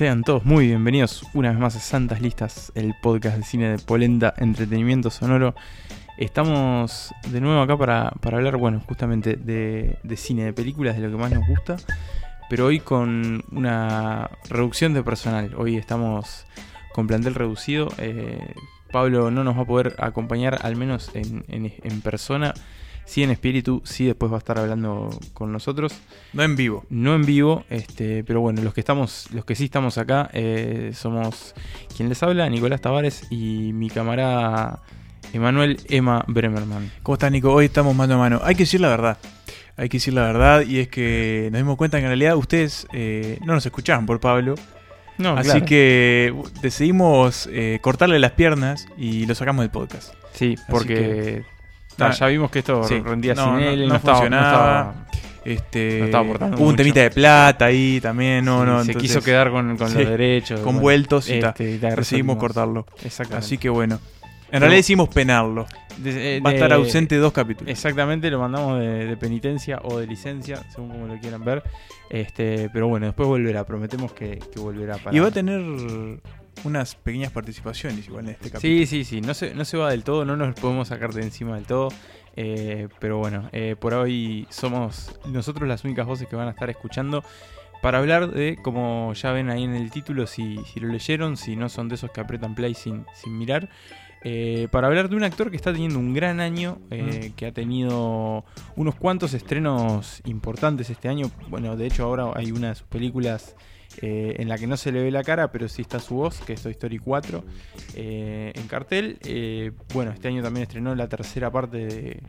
Sean todos muy bienvenidos una vez más a Santas Listas, el podcast de cine de Polenta, entretenimiento sonoro. Estamos de nuevo acá para, para hablar, bueno, justamente de, de cine, de películas, de lo que más nos gusta, pero hoy con una reducción de personal. Hoy estamos con plantel reducido. eh, Pablo no nos va a poder acompañar, al menos en, en- en persona. Sí en espíritu, sí después va a estar hablando con nosotros. No en vivo. No en vivo, este, pero bueno, los que estamos, los que sí estamos acá, eh, somos quien les habla, Nicolás Tavares y mi camarada Emanuel Emma Bremerman. ¿Cómo estás, Nico? Hoy estamos mano a mano. Hay que decir la verdad. Hay que decir la verdad y es que nos dimos cuenta que en realidad ustedes eh, no nos escuchaban por Pablo. No, así claro. que uh, decidimos eh, cortarle las piernas y lo sacamos del podcast. sí, porque Ah, ya vimos que esto sí. rendía No, sin él, no, estaba, funcionaba. Este, No estaba aportando hubo un temita de plata ahí también. No, sí, no, se entonces quiso quedar con, con sí, los derechos. con bueno, vueltos y este, y Decidimos cortarlo. Así que bueno. En Pero- realidad decidimos penarlo. De- eh, Va a estar ausente dos capítulos. Exactamente, lo mandamos de, de penitencia o de licencia, según como lo quieran ver. Este, pero bueno, después volverá, prometemos que, que volverá para. Y va a tener unas pequeñas participaciones igual en este capítulo. Sí, sí, sí, no se, no se va del todo, no nos podemos sacar de encima del todo. eh, pero bueno, eh, por hoy somos nosotros las únicas voces que van a estar escuchando para hablar de, como ya ven ahí en el título, si, si lo leyeron, si no son de esos que apretan play sin, sin mirar. eh, para hablar de un actor que está teniendo un gran año, eh, que ha tenido unos cuantos estrenos importantes este año. Bueno, de hecho ahora hay una de sus películas eh, en la que no se le ve la cara, pero sí está su voz, que es Toy Story 4, eh, en cartel. Eh, bueno, este año también estrenó la tercera parte de,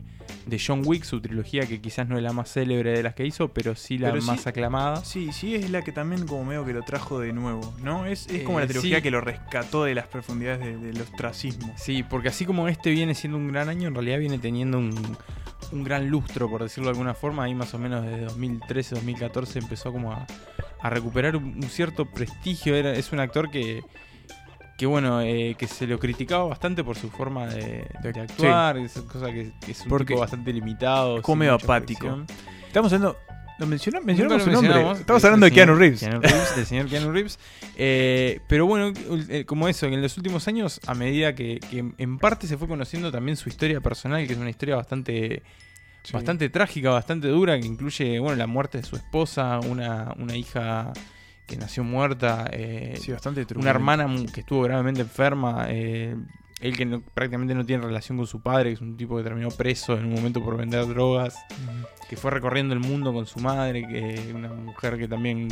de John Wick, su trilogía, que quizás no es la más célebre de las que hizo, pero sí la Pero sí- más aclamada. Sí, sí, es la que también como medio que lo trajo de nuevo, ¿no? Es, es como Eh, la trilogía sí. que lo rescató de las profundidades de- del ostracismo. Sí, porque así como este viene siendo un gran año, en realidad viene teniendo un, un gran lustro, por decirlo de alguna forma. Ahí más o menos desde 2013-2014 empezó como a, a recuperar un, cierto prestigio. Era, es un actor que, que bueno, eh, que se lo criticaba bastante por su forma de, de actuar, esa cosa que, que es un Porque tipo bastante limitado. es mucha apático. Estamos hablando. ¿Lo mencionamos? ¿Mencionamos Nunca su nombre? mencionamos, Estamos hablando de Keanu Reeves. Keanu Reeves, del señor Keanu Reeves. Eh, pero bueno, eh, como eso, en los últimos años, a medida que, que en parte se fue conociendo también su historia personal, que es una historia bastante, Sí. bastante trágica, bastante dura, que incluye bueno, la muerte de su esposa, una, una hija que nació muerta, eh, Sí, bastante una hermana que estuvo gravemente enferma, eh, él que no- prácticamente no tiene relación con su padre, que es un tipo que terminó preso en un momento por vender drogas que fue recorriendo el mundo con su madre, que una mujer que también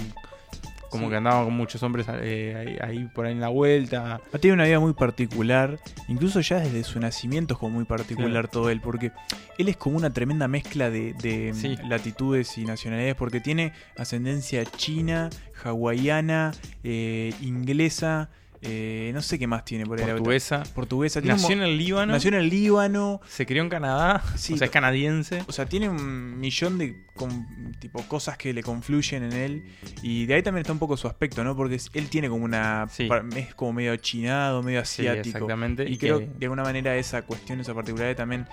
como Sí. que andaba con muchos hombres eh, ahí, ahí por ahí en la vuelta. Ha tenido una vida muy particular, incluso ya desde su nacimiento es como muy particular todo él, porque él es como una tremenda mezcla de, de, Sí. latitudes y nacionalidades, porque tiene ascendencia china, hawaiana, eh, inglesa, eh, no sé qué más tiene por ahí. la Portuguesa. Portuguesa. Tiene Nació en el Líbano. nació en el Líbano. Se crió en Canadá. Sí, o sea, es canadiense. O sea, tiene un millón de con- tipo cosas que le confluyen en él. Y de ahí también está un poco su aspecto, ¿no? Porque él tiene como una. Sí. Es como medio chinado, medio Sí, asiático. exactamente. y creo que- que de alguna manera esa cuestión, esa particularidad también,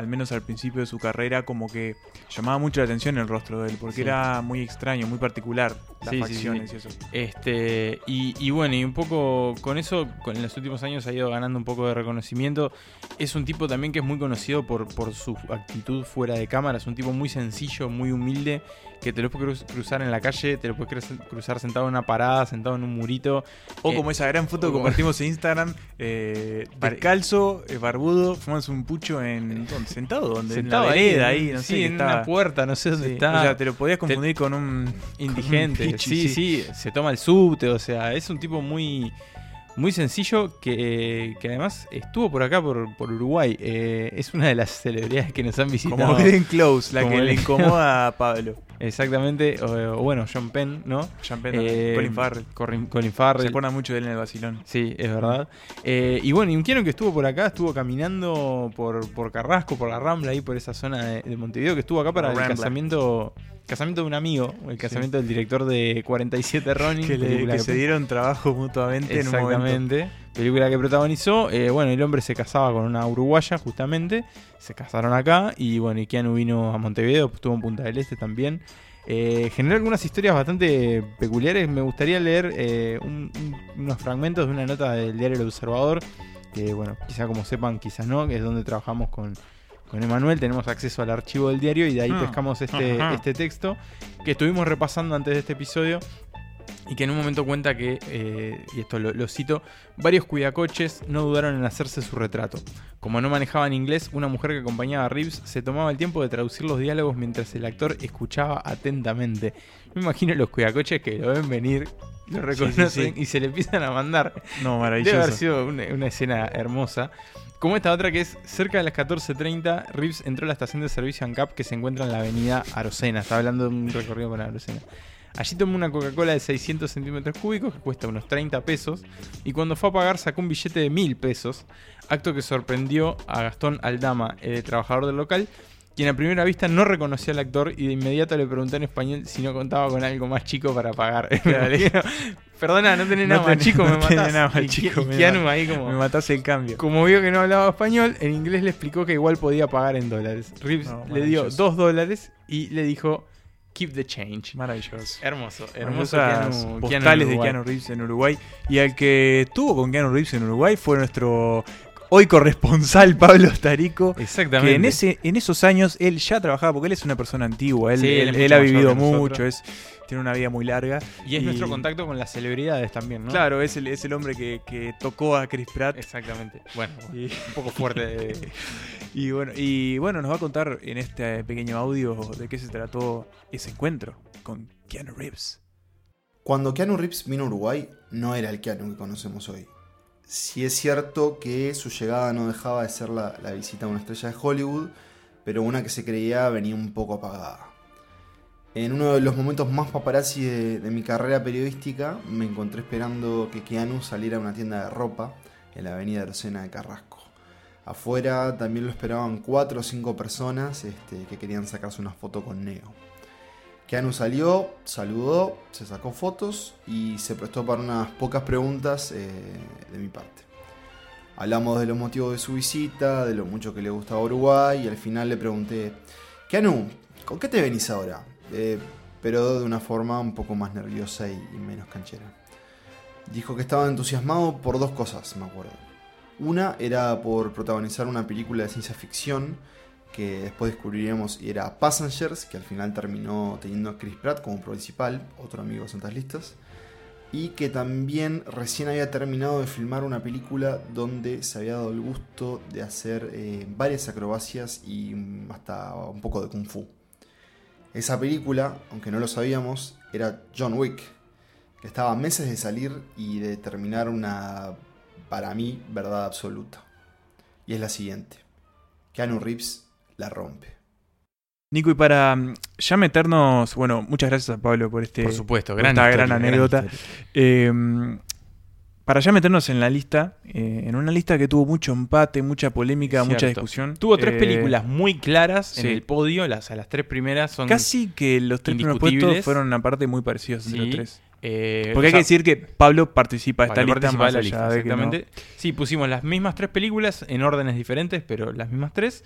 al menos al principio de su carrera, como que llamaba mucho la atención el rostro de él. Porque Sí. era muy extraño, muy particular las Sí, facciones sí. y eso. Este, y, y bueno, y un poco con eso, con, en los últimos años ha ido ganando un poco de reconocimiento. Es un tipo también que es muy conocido por, por su actitud fuera de cámara. Es un tipo muy sencillo, muy humilde, que te lo puedes cruzar en la calle, te lo puedes cru- cruzar sentado en una parada, sentado en un murito. O Eh, como esa gran foto que compartimos en Instagram, eh, descalzo, eh, barbudo, fumándose un pucho en. ¿dónde? ¿Sentado? ¿Dónde? Sentado en la ahí, vereda, en- ahí, no sí, sé. en estaba- una puerta, no sé dónde Sí, está. O sea, te lo podías confundir con un. indigente. con un pichi, sí, sí, se toma el subte, o sea, es un tipo muy muy sencillo que, que además estuvo por acá, por, por Uruguay. Eh, es una de las celebridades que nos han visitado. Como Glenn Close, la Como que le incomoda a Pablo. Exactamente, o, o bueno, John Penn, ¿no? Sean Penn, Eh, Colin Farrell. Colin, Colin Se Farrell. acuerda mucho de él en el vacilón. Sí, es verdad. Eh, y bueno, y un que estuvo por acá, estuvo caminando por, por Carrasco, por la Rambla, ahí por esa zona de, de Montevideo, que estuvo acá para el casamiento casamiento de un amigo, el casamiento del director de 47 Ronin. Que, le- que se dieron trabajo mutuamente en un momento. Exactamente. Película que protagonizó. Eh, bueno, el hombre se casaba con una uruguaya, justamente. Se casaron acá. Y bueno, y Keanu vino a Montevideo, estuvo en Punta del Este también. Eh, generó algunas historias bastante peculiares. Me gustaría leer eh, un- un- unos fragmentos de una nota del diario El Observador, que bueno, quizá como sepan, quizás no, que es donde trabajamos con, con Emanuel, tenemos acceso al archivo del diario y de ahí Ah, pescamos este, ajá. este texto que estuvimos repasando antes de este episodio y que en un momento cuenta que, eh, y esto lo, lo cito, varios cuidacoches no dudaron en hacerse su retrato. Como no manejaban inglés, una mujer que acompañaba a Reeves se tomaba el tiempo de traducir los diálogos mientras el actor escuchaba atentamente. Me imagino los cuidacoches que lo ven venir, lo reconocen sí. y se le empiezan a mandar. No, Debe haber maravilloso. sido una, una escena hermosa. Como esta otra que es cerca de las 14.30, Reeves entró a la estación de servicio ANCAP que se encuentra en la avenida Arocena. Está hablando de un recorrido con Arocena. Allí tomó una Coca-Cola de 600 centímetros cúbicos que cuesta unos 30 pesos. Y cuando fue a pagar sacó un billete de 1000 pesos. Acto que sorprendió a Gastón Aldama, el trabajador del local, quien a primera vista no reconoció al actor y de inmediato le preguntó en español si no contaba con algo más chico para pagar. Perdona, no tenés No nada más chico, me no matás. nada más Y chico, me Keanu matás. ahí como... Me mataste el cambio. Como vio que no hablaba español, en inglés le explicó que igual podía pagar en dólares. Reeves No, le dio dos dólares y le dijo, keep the change. Maravilloso. Hermoso, hermoso Keanu- Keanu postales de Uruguay. Keanu Reeves en Uruguay. Y al que estuvo con Keanu Reeves en Uruguay fue nuestro hoy corresponsal Pablo Starico. Exactamente. Que en, ese, en esos años él ya trabajaba, porque él es una persona antigua, él, Sí, él él- es él mucho ha vivido mucho, es, tiene una vida muy larga. Y es y- nuestro contacto con las celebridades también, ¿no? Claro, es el, es el hombre que, que tocó a Chris Pratt. Exactamente. Bueno, Y, un poco fuerte. de- y bueno, y bueno, nos va a contar en este pequeño audio de qué se trató ese encuentro con Keanu Reeves. Cuando Keanu Reeves vino a Uruguay, no era el Keanu que conocemos hoy. Sí es cierto que su llegada no dejaba de ser la, visita a una estrella de Hollywood, pero una que se creía venía un poco apagada. En uno de los momentos más paparazzi de, mi carrera periodística, me encontré esperando que Keanu saliera a una tienda de ropa en la avenida Arocena de Carrasco. Afuera también lo esperaban cuatro o cinco personas este, que querían sacarse una foto con Neo. Keanu salió, saludó, se sacó fotos y se prestó para unas pocas preguntas eh, de mi parte. Hablamos de los motivos de su visita, de lo mucho que le gustaba Uruguay y al final le pregunté, Keanu, ¿con qué te venís ahora? Eh, pero de una forma un poco más nerviosa y, y menos canchera. Dijo que estaba entusiasmado por dos cosas, me acuerdo. Una era por protagonizar una película de ciencia ficción que después descubriríamos era Passengers, que al final terminó teniendo a Chris Pratt como principal, otro amigo de Santas Listas, y que también recién había terminado de filmar una película donde se había dado el gusto de hacer eh, varias acrobacias y hasta un poco de kung fu. Esa película, aunque no lo sabíamos, era John Wick, que estaba meses de salir y de terminar una, para mí, verdad absoluta. Y es la siguiente. Keanu Reeves la rompe. Nico, y para mm, ya meternos, bueno, muchas gracias a Pablo por este Por supuesto, gran, esta historia, gran anécdota. Eh, para ya meternos en la lista, eh, en una lista que tuvo mucho empate, mucha polémica, mucha discusión. Tuvo tres Eh, películas muy claras en el podio. Las, a las tres primeras son. Casi que los tres primeros puestos fueron una parte muy parecidos entre Sí. los tres. eh, Porque hay sea, que decir que Pablo participa de esta Pablo lista participa más de la allá lista, de que no- exactamente. Sí, pusimos las mismas tres películas en órdenes diferentes, pero las mismas tres.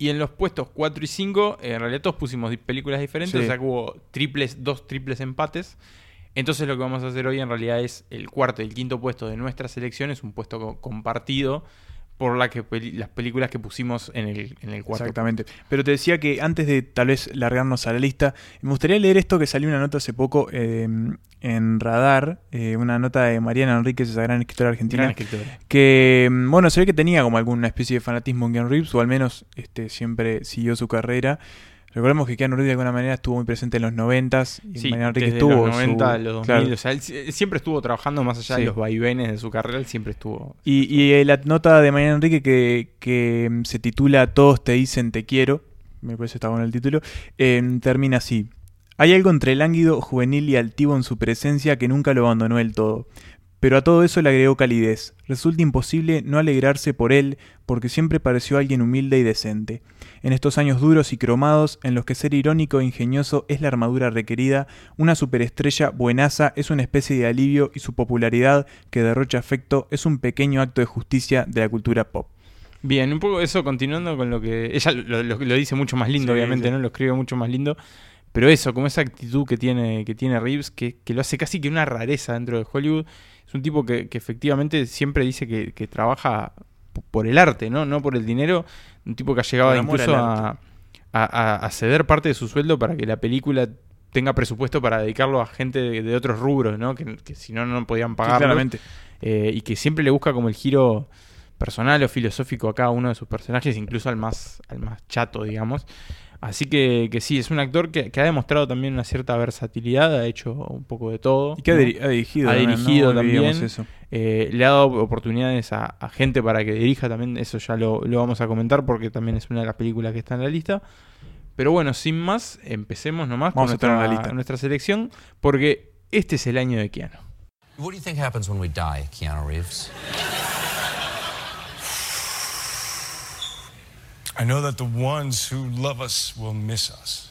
Y en los puestos 4 y 5, en realidad todos pusimos películas diferentes, Sí. o sea que hubo triples, dos triples empates. Entonces lo que vamos a hacer hoy en realidad es el cuarto y el quinto puesto de nuestra selección, es un puesto co- compartido por la que peli- las películas que pusimos en el, en el cuarto. Exactamente. Pero te decía que antes de tal vez largarnos a la lista, me gustaría leer esto que salió una nota hace poco eh, en Radar, eh, una nota de Mariana Enríquez, esa gran escritora argentina, Gran escritora. que mm, bueno, se ve que tenía como alguna especie de fanatismo en Keanu Reeves, o al menos este, siempre siguió su carrera. Recordemos que Keanu Reeves de alguna manera estuvo muy presente en los 90s y Sí, desde tuvo los 90 su- los 2000, claro. o sea, él, si- siempre estuvo trabajando más allá Sí. de los vaivenes de su carrera, él siempre estuvo... Y, y, eh, la nota de Mariana Enrique que, que mm, se titula Todos te dicen te quiero, me parece que está bueno el título, eh, termina así. Hay algo entre lánguido, juvenil y altivo en su presencia que nunca lo abandonó del todo. Pero a todo eso le agregó calidez. Resulta imposible no alegrarse por él, porque siempre pareció alguien humilde y decente. En estos años duros y cromados, en los que ser irónico e ingenioso es la armadura requerida, una superestrella buenaza es una especie de alivio y su popularidad, que derrocha afecto, es un pequeño acto de justicia de la cultura pop. Bien, un poco eso continuando con lo que... Ella lo, lo- lo dice mucho más lindo, Sí, obviamente, sí. ¿no? Lo escribe mucho más lindo. pero eso, como esa actitud que tiene, que tiene Reeves, que, que lo hace casi que una rareza dentro de Hollywood. Es un tipo que, que efectivamente siempre dice que, que trabaja por el arte, ¿no? No por el dinero. Un tipo que ha llegado incluso a, a- a- a ceder parte de su sueldo para que la película tenga presupuesto para dedicarlo a gente de, de otros rubros, ¿no? Que, que si no, no podían Sí, pagar. claramente. y que siempre le busca como el giro personal o filosófico a cada uno de sus personajes, incluso al más, al más chato, digamos. Así que, que sí, es un actor que, que ha demostrado también una cierta versatilidad, ha hecho un poco de todo. Y que ha, ¿no? diri- ha dirigido. Ha dirigido también. eso. Eh, le ha dado oportunidades a, a gente para que dirija también, eso ya lo, lo vamos a comentar porque también es una de las películas que está en la lista. Pero bueno, sin más, empecemos nomás Vamos con la lista. nuestra selección porque este es el año de Keanu. What do you think happens when we die, Keanu Reeves? I know that the ones who love us will miss us.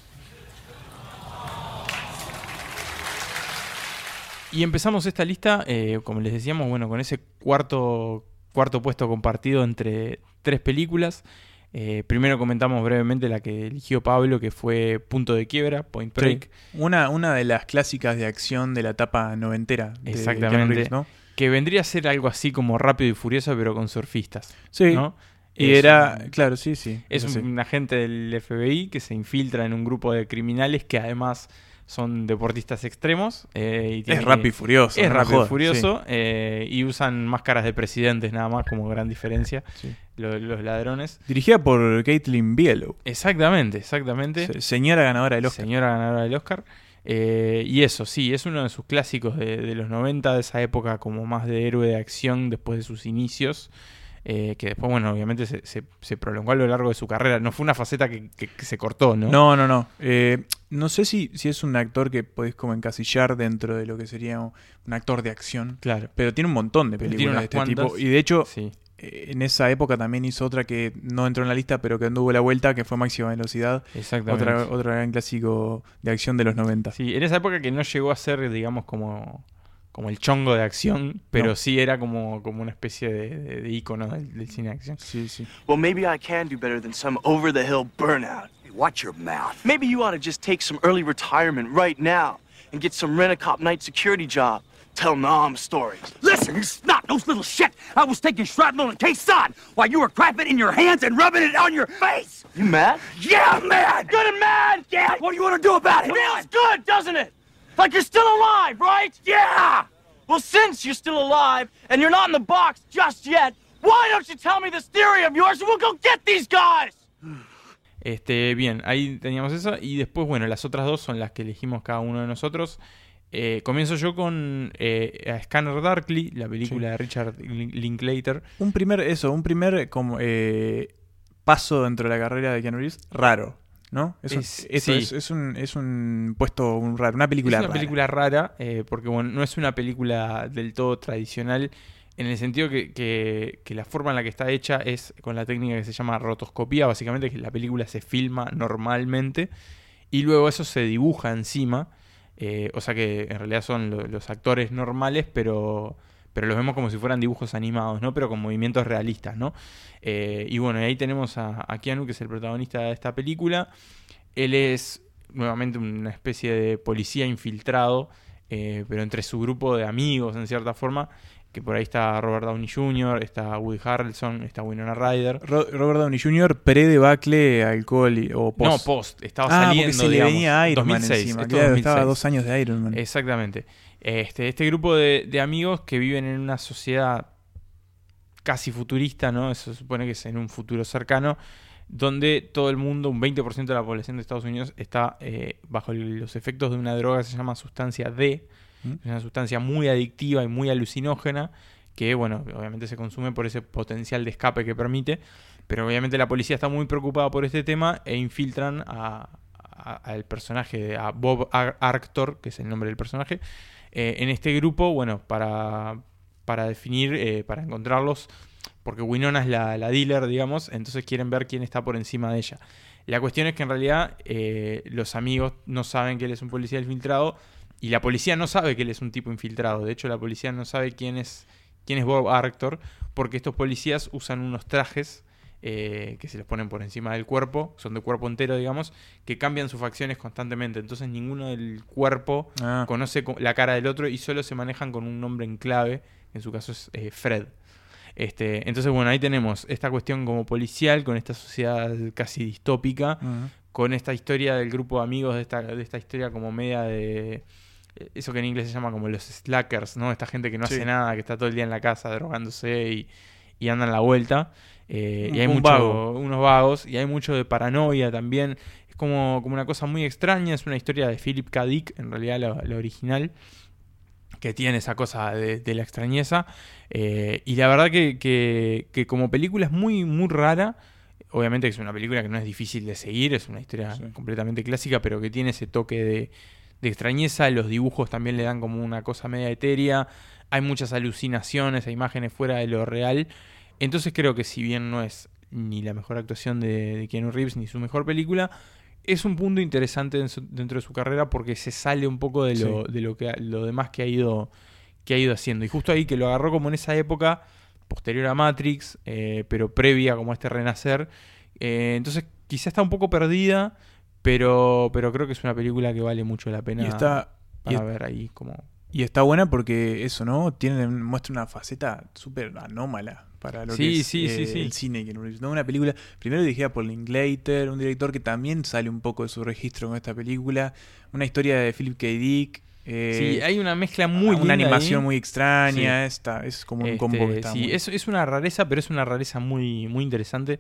Y empezamos esta lista, eh, como les decíamos, bueno, con ese cuarto, cuarto puesto compartido entre tres películas. Eh, primero comentamos brevemente la que eligió Pablo, que fue Punto de Quiebra, Point Sí. Break, Una, una de las clásicas de acción de la etapa noventera. de Exactamente. Keanu Reeves, ¿no? que vendría a ser algo así como Rápido y Furioso, pero con surfistas. Sí. ¿no? Y Es era, un- claro, sí, sí. Es un agente del FBI que se infiltra en un grupo de criminales que además son deportistas extremos. eh, y Es rápido y furioso. Es no rápido y furioso eh, y usan máscaras de presidentes nada más como gran diferencia sí, los ladrones. Dirigida por Caitlin Bigelow. Exactamente, exactamente. se- Señora ganadora del Oscar. Señora ganadora del Oscar. Eh, y eso, sí, es uno de sus clásicos de, de los 90, de esa época como más de héroe de acción después de sus inicios. Eh, que después, bueno, obviamente se, se- se prolongó a lo largo de su carrera. No fue una faceta que, que- que se cortó, ¿no? No, no, no. Eh, no sé si, si es un actor que podés como encasillar dentro de lo que sería un, actor de acción. Claro. Pero tiene un montón de películas de este tipo. Y de hecho, Sí. eh, en esa época también hizo otra que no entró en la lista, pero que anduvo la vuelta, que fue Máxima Velocidad. Exactamente. Otra, otro gran clásico de acción de los 90. Sí, en esa época que no llegó a ser, digamos, como, como el chongo de acción, pero No. sí era como, como una especie de, de, de ícono del, del cine de acción. Sí, sí. Well, maybe I can do better than some over the hill burnout. Hey, watch your mouth. Maybe you ought to just take some early retirement right now and get some rent a cop night security job. Tell mom stories. Listen, you snot nose little shit. I was taking shrapnel in K-Sod while you were crapping in your hands and rubbing it on your face. You mad? Yeah, I'm mad. Good and mad! Yeah, what do you want to do about it? Feels good, doesn't it? Like you're still alive, right? Yeah. Well, since you're still alive and you're not in the box just yet, why don't you tell me this theory of yours and we'll go get these guys? Este, bien, ahí teníamos eso. Y después, bueno, las otras dos son las que elegimos cada uno de nosotros. Eh, comienzo yo con eh, a Scanner Darkly, la película de Richard Lin- Linklater. Un primer, eso, un primer como eh, paso dentro de la carrera de Keanu Reeves raro, ¿no? Eso, Es- eso sí. es, es un, es un puesto un raro, una película es una rara. película rara, eh, porque bueno, no es una película del todo tradicional, en el sentido que, que- que la forma en la que está hecha es con la técnica que se llama rotoscopía, básicamente que la película se filma normalmente y luego eso se dibuja encima, eh, o sea que en realidad son lo- los actores normales, pero, pero los vemos como si fueran dibujos animados, ¿no? Pero con movimientos realistas, ¿no? Eh, y bueno, y ahí tenemos a, a Keanu, que es el protagonista de esta película. Él es nuevamente una especie de policía infiltrado, eh, pero entre su grupo de amigos, en cierta forma, que por ahí está Robert Downey Jr., está Woody Harrelson, está Winona Ryder. Ro- Robert Downey Jr., pre-debacle, alcohol o post. No, post, estaba ah, saliendo, porque se le digamos, venía Iron Man 2006, encima. esto Claro, 2006. estaba dos años de Iron Man. Exactamente. Este, este grupo de, de amigos que viven en una sociedad casi futurista, ¿no? Eso se supone que es en un futuro cercano, donde todo el mundo, un 20% de la población de Estados Unidos, está eh, bajo los efectos de una droga que se llama sustancia D. ¿Mm? Es una sustancia muy adictiva y muy alucinógena, que, bueno, obviamente se consume por ese potencial de escape que permite. Pero obviamente la policía está muy preocupada por este tema e infiltran a- al personaje, a Bob Ar- Arctor, que es el nombre del personaje, eh, en este grupo, bueno, para, para definir, eh, para encontrarlos, porque Winona es la, la dealer, digamos, entonces quieren ver quién está por encima de ella. La cuestión es que en realidad eh, los amigos no saben que él es un policía infiltrado y la policía no sabe que él es un tipo infiltrado. De hecho, la policía no sabe quién es, quién es Bob Arctor porque estos policías usan unos trajes eh, que se les ponen por encima del cuerpo, son de cuerpo entero, digamos, que cambian sus facciones constantemente. Entonces ninguno del cuerpo Ah. conoce co- la cara del otro y solo se manejan con un nombre en clave, en su caso es eh, Fred. Este, entonces, bueno, ahí tenemos esta cuestión como policial, con esta sociedad casi distópica, con esta historia del grupo de amigos, de esta, de esta historia como media de... eh, Eso que en inglés se llama como los slackers, ¿no? Esta gente que no Sí. hace nada, que está todo el día en la casa drogándose y, y anda en la vuelta. Eh, y hay un mucho- vago. unos vagos, y hay mucho de paranoia también. Es como, como una cosa muy extraña, es una historia de Philip K. Dick, en realidad la, la original, que tiene esa cosa de, de la extrañeza. Eh, y la verdad que, que- que como película es muy, muy rara. Obviamente que es una película que no es difícil de seguir, es una historia Sí. completamente clásica, pero que tiene ese toque de, de extrañeza. Los dibujos también le dan como una cosa media etérea. Hay muchas alucinaciones e imágenes fuera de lo real. Entonces creo que si bien no es ni la mejor actuación de, de Keanu Reeves ni su mejor película, es un punto interesante su- dentro de su carrera porque se sale un poco de lo, de lo que ha- lo demás que ha ido que ha ido haciendo. Y justo ahí que lo agarró como en esa época posterior a Matrix, eh, pero previa como a este renacer. Eh, entonces quizá está un poco perdida, pero, pero creo que es una película que vale mucho la pena Y está, y, para ver ahí como... y está buena porque eso, ¿no? Tiene, muestra una faceta súper anómala para lo Sí, que es sí, eh, sí. el cine. Reeves, ¿no? Una película, primero dirigida por Linklater, un director que también sale un poco de su registro con esta película. Una historia de Philip K. Dick. eh, sí, hay una mezcla muy una linda animación ahí. muy extraña. Esta, es como un Este, combo que está sí, muy- es, es una rareza, pero es una rareza muy, muy interesante.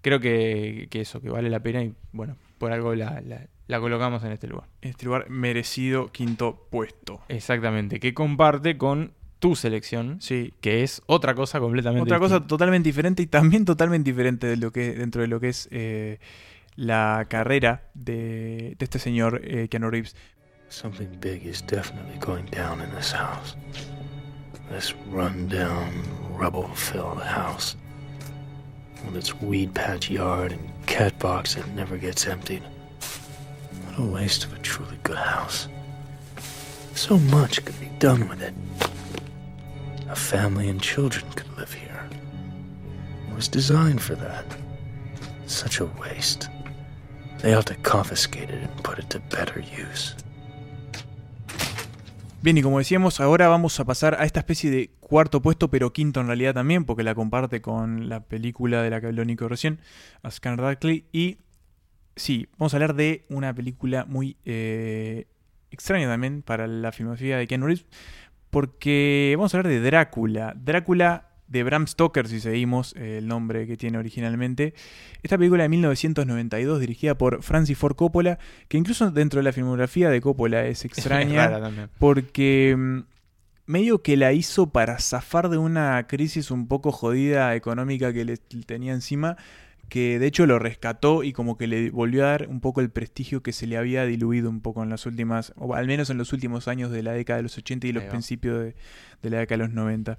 Creo que, que eso, que vale la pena y bueno, por algo la, la- la colocamos en este lugar. en este lugar merecido quinto puesto. Exactamente, que comparte con tu selección, Sí. que es otra cosa completamente Otra cosa distinta. totalmente diferente y también totalmente diferente de lo que dentro de lo que es eh, la carrera de, de este señor eh, Keanu Reeves. Something big is definitely going down in this house. This run-down, rubble-filled house. With its weed patch yard and cat box that never gets emptied. What a waste of a truly good house. So much could be done with it. A family and children could live here. It was designed for that. Such a waste. They ought to confiscate it and put it to better use. Bien, y como decíamos, ahora vamos a pasar a esta especie de cuarto puesto, pero quinto en realidad también, porque la comparte con la película de la que habló Nico recién, A Scanner Darkly. Y sí, vamos a hablar de una película muy eh, extraña también para la filmografía de Keanu Reeves, porque vamos a hablar de Drácula. Drácula de Bram Stoker, si seguimos eh, el nombre que tiene originalmente. Esta película de 1992, dirigida por Francis Ford Coppola, que incluso dentro de la filmografía de Coppola es extraña Es porque mm, medio que la hizo para zafar de una crisis un poco jodida económica que le tenía encima, que de hecho lo rescató y como que le volvió a dar un poco el prestigio que se le había diluido un poco en las últimas, o al menos en los últimos años de la década de los 80 y los principios de, de la década de los 90.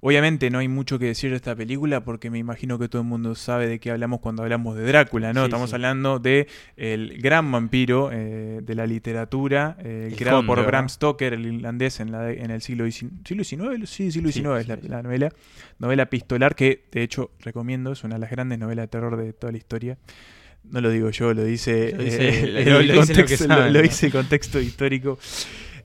Obviamente no hay mucho que decir de esta película porque me imagino que todo el mundo sabe de qué hablamos cuando hablamos de Drácula, ¿no? Sí, Estamos sí. hablando de el gran vampiro eh, de la literatura, eh, creado por Bram. Stoker, el irlandés en, la, de- en el siglo XIX. ¿Siglo XIX? Sí, siglo XIX es la, novela. Novela pistolar que, de hecho, recomiendo. Es una de las grandes novelas de terror de toda la historia. No lo digo yo, lo dice, Lo dice- eh, lo- el lo dicen los que contexto, lo- saben, lo ¿no? dice el contexto histórico.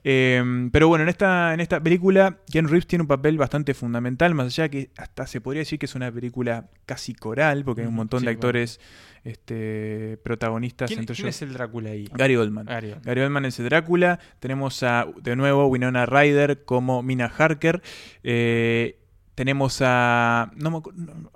Eh, pero bueno, en esta, en esta película, Ken Reeves tiene un papel bastante fundamental, más allá que hasta se podría decir que es una película casi coral, porque hay un montón sí, de bueno. actores este, protagonistas. ¿Quién, entre quién ellos- es el Drácula ahí? Gary Oldman. Gary Oldman. Gary Oldman es el Drácula. Tenemos a, de nuevo, Winona Ryder como Mina Harker. Eh, tenemos a. No, me acu- no,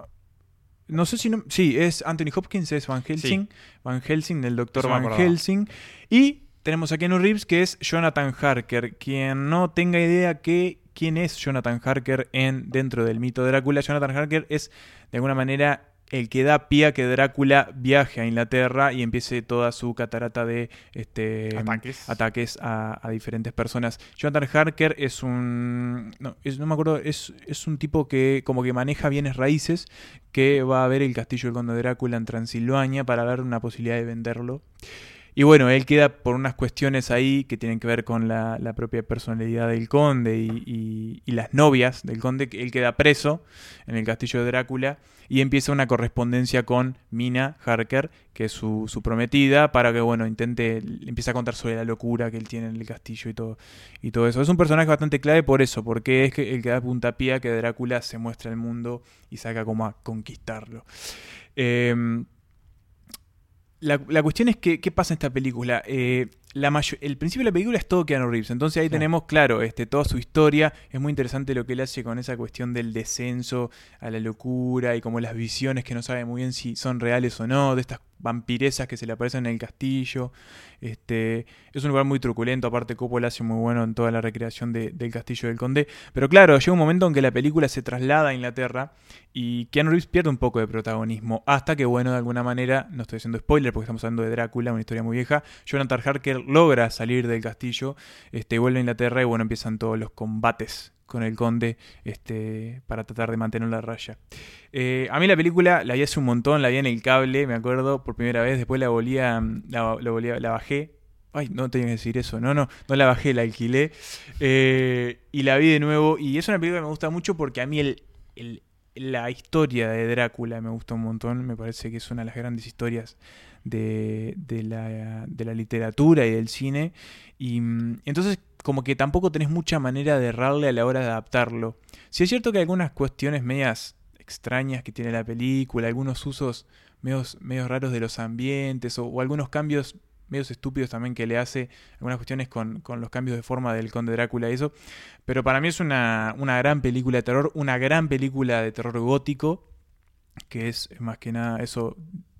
no sé si no. Sí, es Anthony Hopkins, es Van Helsing. Van Helsing, del Doctor Van. Helsing. Y tenemos a Keanu Reeves, que es Jonathan Harker. Quien no tenga idea que quién es Jonathan Harker en, dentro del mito de Drácula, Jonathan Harker es de alguna manera el que da pie a que Drácula viaje a Inglaterra y empiece toda su catarata de este, Ataques. ataques a, a diferentes personas. Jonathan Harker es un. No, es- no me acuerdo, es, es un tipo que como que maneja bienes raíces, que va a ver el castillo del Conde Drácula en Transilvania para ver una posibilidad de venderlo. Y bueno, él queda por unas cuestiones ahí que tienen que ver con la, la propia personalidad del conde y, y- y las novias del conde. Él queda preso en el castillo de Drácula y empieza una correspondencia con Mina Harker, que es su, su prometida, para que, bueno, intente, empieza a contar sobre la locura que él tiene en el castillo y todo, y todo eso. Es un personaje bastante clave por eso, porque es el que da puntapié que Drácula se muestra al mundo y saca como a conquistarlo. Eh, la, la cuestión es que, ¿qué pasa en esta película? Eh, la el principio de la película es todo Keanu Reeves, entonces ahí Claro. tenemos, claro, este, toda su historia. Es muy interesante lo que él hace con esa cuestión del descenso a la locura y como las visiones que no sabe muy bien si son reales o no, de estas vampiresas que se le aparecen en el castillo. Este, es un lugar muy truculento, aparte Coppola hace muy bueno en toda la recreación de- del castillo del conde. Pero claro, llega un momento en que la película se traslada a Inglaterra y Keanu Reeves pierde un poco de protagonismo. Hasta que, bueno, de alguna manera, no estoy haciendo spoiler porque estamos hablando de Drácula, una historia muy vieja, Jonathan Harker logra salir del castillo, este, vuelve a Inglaterra y bueno, empiezan todos los combates con el conde este, para tratar de mantener la raya. Eh, a mí la película la vi hace un montón, la vi en el cable, me acuerdo, por primera vez, después la volví a- la, la volví a- la bajé. Ay, no tenía que decir eso, no, no, no la bajé, la alquilé. Eh, y la vi de nuevo. Y es una película que me gusta mucho porque a mí el, el- la historia de Drácula me gusta un montón. Me parece que es una de las grandes historias de, de la, de la literatura y del cine. Y mm, entonces como que tampoco tenés mucha manera de errarle a la hora de adaptarlo. Si es cierto que hay algunas cuestiones medias extrañas que tiene la película, algunos usos medios, medios raros de los ambientes o, o algunos cambios medios estúpidos también que le hace, algunas cuestiones con, con los cambios de forma del Conde Drácula y eso. Pero para mí es una, una gran película de terror, una gran película de terror gótico, que es más que nada eso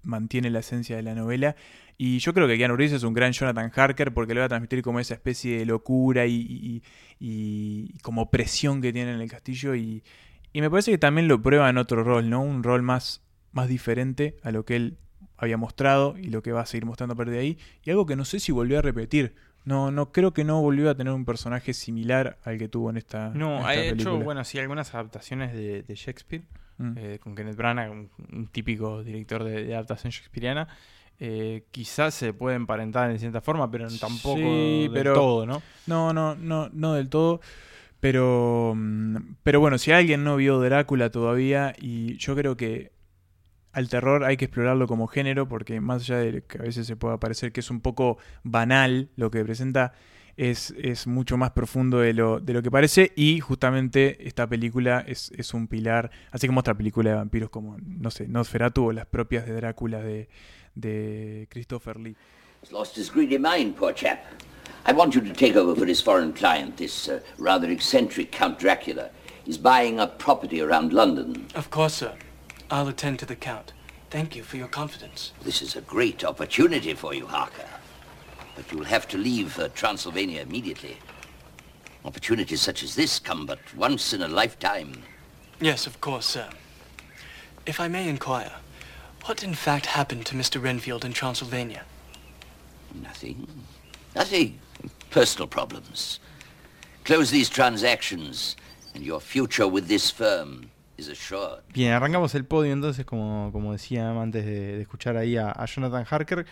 mantiene la esencia de la novela. Y yo creo que Keanu Reeves es un gran Jonathan Harker porque le va a transmitir como esa especie de locura y, y- y- como presión que tiene en el castillo. Y, y me parece que también lo prueba en otro rol, ¿no? Un rol más, más diferente a lo que él había mostrado y lo que va a seguir mostrando a partir de ahí. Y algo que no sé si volvió a repetir. No, no creo que no volvió a tener un personaje similar al que tuvo en esta, en No, esta ha hecho, película. bueno, sí, algunas adaptaciones de, de Shakespeare, Mm. eh, con Kenneth Branagh, un, un típico director de, de adaptación shakespeariana. Eh, quizás se puede emparentar en cierta forma, pero tampoco Sí, del pero- todo, ¿no? No, no, no, no del todo. Pero, mm, pero bueno, si alguien no vio Drácula todavía, y yo creo que al terror hay que explorarlo como género, porque más allá de que a veces se pueda parecer que es un poco banal lo que presenta, es, es mucho más profundo de lo, de lo que parece. Y justamente esta película es, es un pilar, así como otra película de vampiros como, no sé, Nosferatu o las propias de Drácula de, de Christopher Lee. He's lost his greedy mind, poor chap. I want you to take over for his foreign client, this uh, rather eccentric Count Dracula. He's buying up property around London. Of course, sir. I'll attend to the Count. Thank you for your confidence. This is a great opportunity for you, Harker. But you'll have to leave uh, Transylvania immediately. Opportunities such as this come but once in a lifetime. Yes, of course, sir. If I may inquire, what in fact happened to Mr. Renfield in Transylvania? Nothing. Nothing. Personal problems. Close these transactions, and your future with this firm is assured. Bien, arrancamos el podio entonces, como, como decía antes de, de escuchar ahí a, a Jonathan Harker,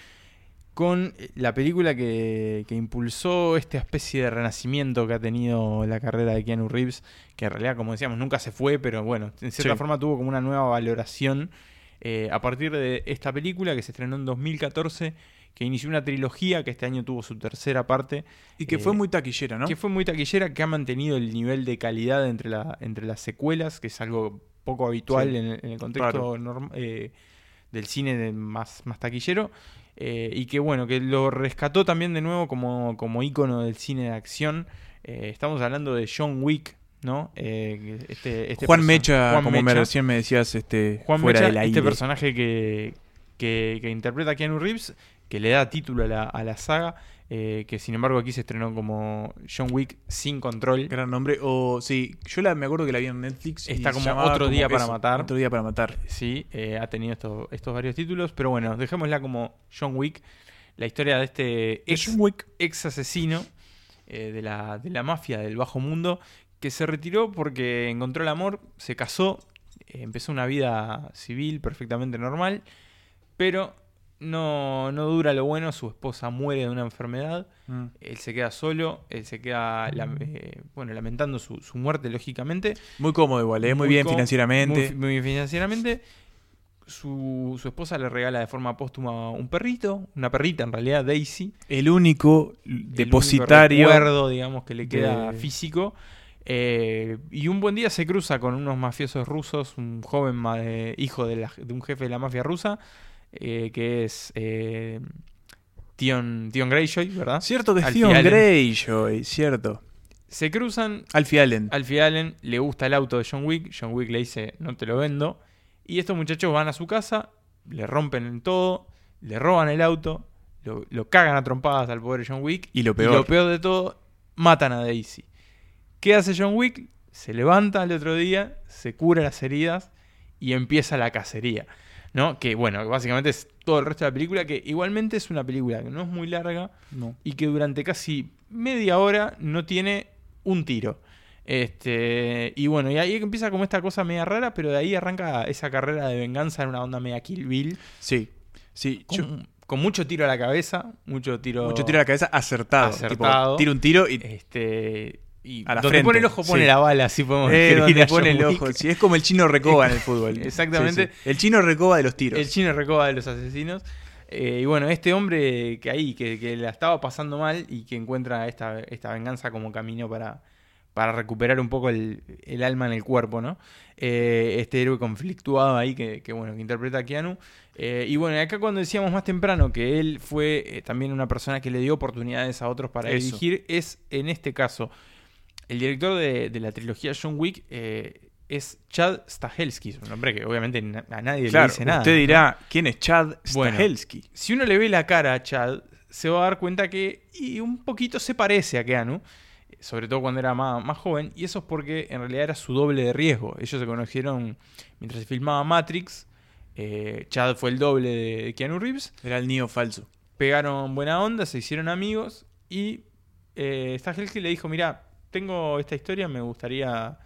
con la película que, que impulsó esta especie de renacimiento que ha tenido la carrera de Keanu Reeves, que en realidad, como decíamos, nunca se fue, pero bueno, en cierta Sí. forma tuvo como una nueva valoración eh, a partir de esta película que se estrenó en 2014, que inició una trilogía que este año tuvo su tercera parte. Y que eh, fue muy taquillera, ¿no? que fue muy taquillera, que ha mantenido el nivel de calidad entre, la, entre las secuelas, que es algo poco habitual Sí, en, el- en el contexto norm- eh, del cine de más, más taquillero. Eh, y que bueno, que lo rescató también de nuevo como, como ícono del cine de acción. Eh, estamos hablando de John Wick, ¿no? Eh, este, este Juan Mecha, Juan como me recién me decías, este, Juan fuera Mecha, del aire. este personaje que, que, que interpreta a Keanu Reeves, que le da título a la, a la saga, eh, que sin embargo aquí se estrenó como John Wick sin control. Gran nombre. O sí, yo la, me acuerdo que la vi en Netflix. Está como Otro como Día para Matar. Otro día para matar. Sí, eh, ha tenido estos, estos varios títulos, pero bueno, dejémosla como John Wick, la historia de este ex, John Wick. ex asesino eh, de, la, de la mafia del bajo mundo, que se retiró porque encontró el amor, se casó, empezó una vida civil perfectamente normal, pero no, no dura lo bueno, su esposa muere de una enfermedad, Mm. él se queda solo, él se queda eh, bueno, lamentando su, su muerte, lógicamente. Muy cómodo igual, ¿eh? muy, bien financieramente. Muy, muy bien financieramente. Su, su esposa le regala de forma póstuma un perrito, una perrita en realidad, Daisy. El único el depositario. único recuerdo, digamos, que le queda de- físico. Eh, y un buen día se cruza con unos mafiosos rusos, un joven eh, hijo de, la- de un jefe de la mafia rusa, eh, que es eh, Tion, Tion Greyjoy, ¿verdad? Cierto que es Alfie Allen. Greyjoy, cierto. Se cruzan, Alfie Allen. Alfie Allen le gusta el auto de John Wick, John Wick le dice no te lo vendo, y estos muchachos van a su casa, le rompen en todo, le roban el auto, lo, lo cagan a trompadas al pobre John Wick, Y lo peor. de todo, matan a Daisy. ¿Qué hace John Wick? Se levanta al otro día, se cura las heridas y empieza la cacería. ¿No? Que bueno, básicamente es todo el resto de la película, que igualmente es una película que no es muy larga, No. y que durante casi media hora no tiene un tiro. Este, y bueno, y ahí empieza como esta cosa media rara, pero de ahí arranca esa carrera de venganza en una onda media Kill Bill. Sí, sí. Con, yo- con mucho tiro a la cabeza, mucho tiro. mucho tiro a la cabeza acertado. Acertado. Tipo, tira un tiro y. Este. Y A la donde frente, pone el ojo pone sí. la bala, así podemos Eh, donde pone el ojo. Sí, es como el chino recoba en el fútbol. Exactamente. Sí. El chino recoba de los tiros. El chino recoba de los asesinos. Eh, y bueno, este hombre que ahí, que, que la estaba pasando mal y que encuentra esta, esta venganza como camino para, para recuperar un poco el, el alma en el cuerpo, ¿no? Eh, este héroe conflictuado ahí que, que, bueno, que interpreta a Keanu. Eh, y bueno, acá cuando decíamos más temprano que él fue eh, también una persona que le dio oportunidades a otros para Eso. dirigir, es en este caso el director de, de la trilogía John Wick. eh, es Chad Stahelski, es un nombre que obviamente a nadie Claro, le dice nada. usted ¿no? dirá, ¿quién es Chad Bueno, Stahelski? si uno le ve la cara a Chad, se va a dar cuenta que y un poquito se parece a Keanu, sobre todo cuando era más, más joven, y eso es porque en realidad era su doble de riesgo. Ellos se conocieron mientras se filmaba Matrix, eh, Chad fue el doble de Keanu Reeves, Era el niño falso. pegaron buena onda, se hicieron amigos, y eh, Stahelski le dijo, mira, tengo esta historia, me gustaría,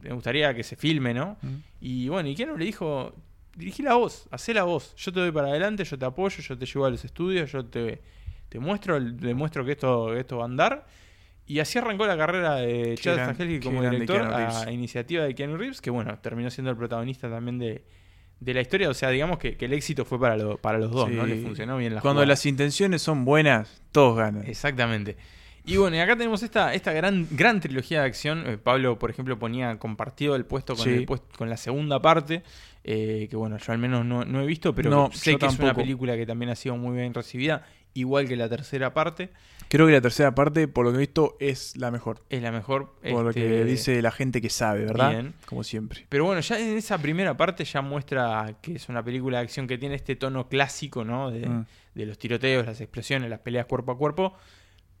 me gustaría que se filme, ¿no? Y bueno, y Keanu le dijo, dirigí la voz, hacé la voz, yo te doy para adelante, yo te apoyo, yo te llevo a los estudios, yo te, te muestro, demuestro que esto, que esto va a andar. Y así arrancó la carrera de Chad Stahelski como director a iniciativa de Keanu Reeves, que bueno, terminó siendo el protagonista también de, de la historia. O sea, digamos que, que el éxito fue para, lo- para los dos, ¿no? Le funcionó bien la Cuando jugada. las intenciones son buenas, todos ganan. Exactamente. Y bueno, y acá tenemos esta, esta gran, gran trilogía de acción. Eh, Pablo, por ejemplo, ponía compartido el puesto con, Sí. el puest- con la segunda parte. eh, que bueno, yo al menos no, no he visto, pero No, sé que es una película que también ha sido muy bien recibida, igual que la tercera parte. Creo que la tercera parte, por lo que he visto, es la mejor. Es la mejor. Por lo este, que dice la gente que sabe, ¿verdad? bien. Como siempre. Pero bueno, ya en esa primera parte ya muestra que es una película de acción que tiene este tono clásico, ¿no? De, Mm. de los tiroteos, las explosiones, las peleas cuerpo a cuerpo.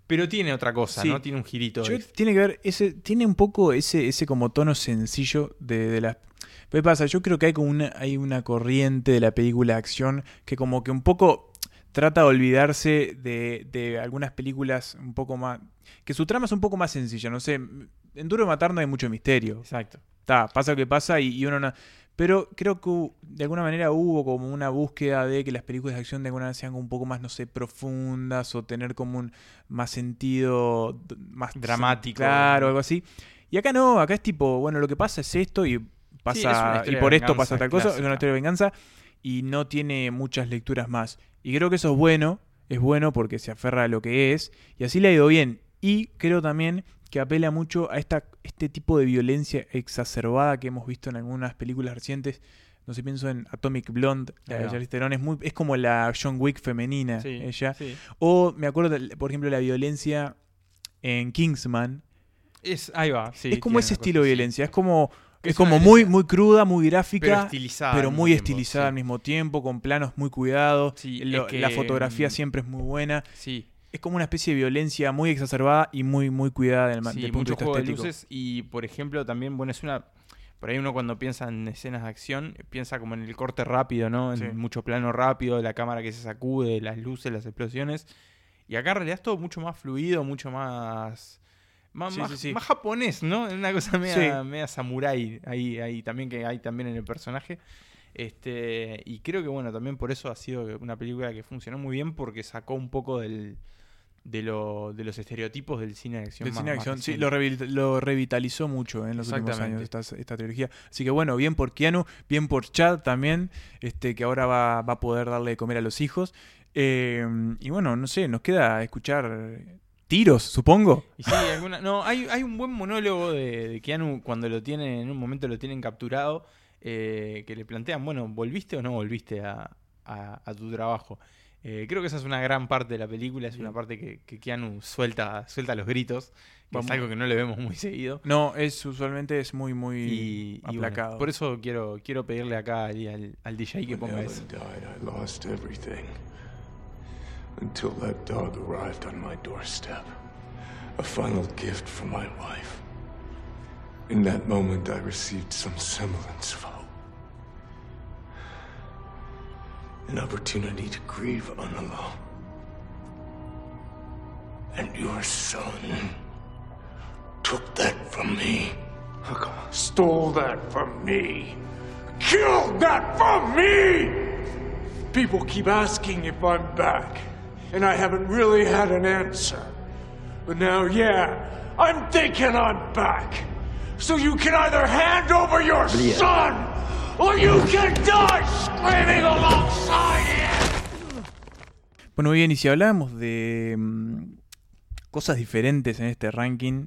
Pero tiene otra cosa, Sí. ¿no? Tiene un girito. Yo- tiene que ver, ese, tiene un poco ese, ese como tono sencillo de, de las. ¿Qué pasa? Yo creo que hay como una, hay una corriente de la película de acción que como que un poco trata de olvidarse de, de algunas películas un poco más. que su trama es un poco más sencilla, no sé. En Duro de Matar no hay mucho misterio. Exacto. Está, pasa lo que pasa y, y uno no. Pero creo que de alguna manera hubo como una búsqueda de que las películas de acción de alguna manera sean un poco más, no sé, profundas o tener como un más sentido más Dramático. Claro, algo así. Y acá no, acá es tipo, bueno, lo que pasa es esto y pasa y por esto pasa tal cosa, es una historia de venganza y no tiene muchas lecturas más. Y creo que eso es bueno, es bueno porque se aferra a lo que es y así le ha ido bien. Y creo también que apela mucho a esta, este tipo de violencia exacerbada que hemos visto en algunas películas recientes. No sé, pienso en Atomic Blonde, la de. Charlize Theron, es, muy, es como la John Wick femenina, Sí, ella. sí. O me acuerdo, por ejemplo, la violencia en Kingsman. Es, ahí va, sí, es como ese estilo cosa de violencia, es como, Es es como muy, muy cruda, muy gráfica, pero estilizada pero al muy tiempo, estilizada sí. al mismo tiempo, con planos muy cuidados. Sí, que, la fotografía mm, siempre es muy buena. Sí, Es como una especie de violencia muy exacerbada y muy, muy cuidada del, sí, del punto de mucho vista juego de luces y, por ejemplo, también, bueno, es una... Por ahí uno cuando piensa en escenas de acción, piensa como en el corte rápido, ¿no? En Sí. mucho plano rápido, la cámara que se sacude, las luces, las explosiones. Y acá en realidad es todo mucho más fluido, mucho más... Más, Sí, más, sí, sí. más japonés, ¿no? Es una cosa media, media samurái ahí, ahí también que hay también en el personaje. Este, y creo que bueno, también por eso ha sido una película que funcionó muy bien porque sacó un poco del, de, lo, de los estereotipos del cine de acción. Del más- cine de acción, sí, lo, revit- lo revitalizó mucho en los últimos años esta, esta trilogía. Así que bueno, bien por Keanu, bien por Chad también, este que ahora va, va a poder darle de comer a los hijos. Eh, y bueno, no sé, nos queda escuchar tiros, supongo. Y sí, alguna- no, hay, hay un buen monólogo de, de Keanu cuando lo tienen, en un momento lo tienen capturado, eh, que le plantean, bueno, ¿volviste o no volviste a, a- a tu trabajo? Eh, creo que esa es una gran parte de la película, es una parte que, que Keanu suelta, suelta los gritos, que Vamos. es algo que no le vemos muy seguido. No, es usualmente es muy, muy Y, y bueno, aplacado. por eso quiero, quiero pedirle acá al, al, al DJ que ponga eso. died, I lost everything. Until that dog arrived on my doorstep. A final gift from my wife. In that moment, I received some semblance of An opportunity to grieve unalone. And your son took that from me. Stole that from me. Killed that from me! People keep asking if I'm back, and I haven't really had an answer. But now, yeah, I'm thinking I'm back. So you can either hand over your son, or you can die screaming alongside him! Bueno, bien, y si hablamos de mm, cosas diferentes en este ranking,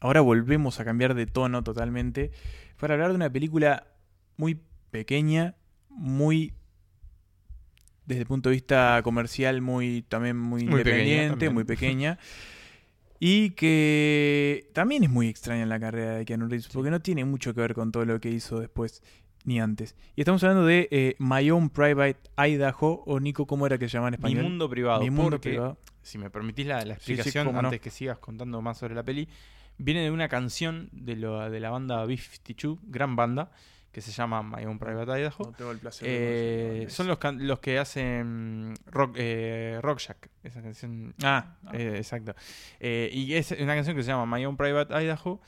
ahora volvemos a cambiar de tono totalmente para hablar de una película muy pequeña, muy desde el punto de vista comercial muy también muy, Muy pequeña independiente, también. muy pequeña. Y que también es muy extraña en la carrera de Keanu Reeves, porque no tiene mucho que ver con todo lo que hizo después ni antes. Y estamos hablando de eh, My Own Private Idaho, o Nico, ¿cómo era que se llama en Mi español? mundo privado. Mi mundo porque, privado. Si me permitís la, la Sí, sí, explicación no. antes que sigas contando más sobre la peli, viene de una canción de, lo- de la banda B-52, gran banda, que se llama My Own Private Idaho. No tengo el placer Eh, son los, los que hacen rock, eh, Rock Shack, esa canción. Ah, Eh, exacto. Y es una canción que se llama My Own Private Idaho,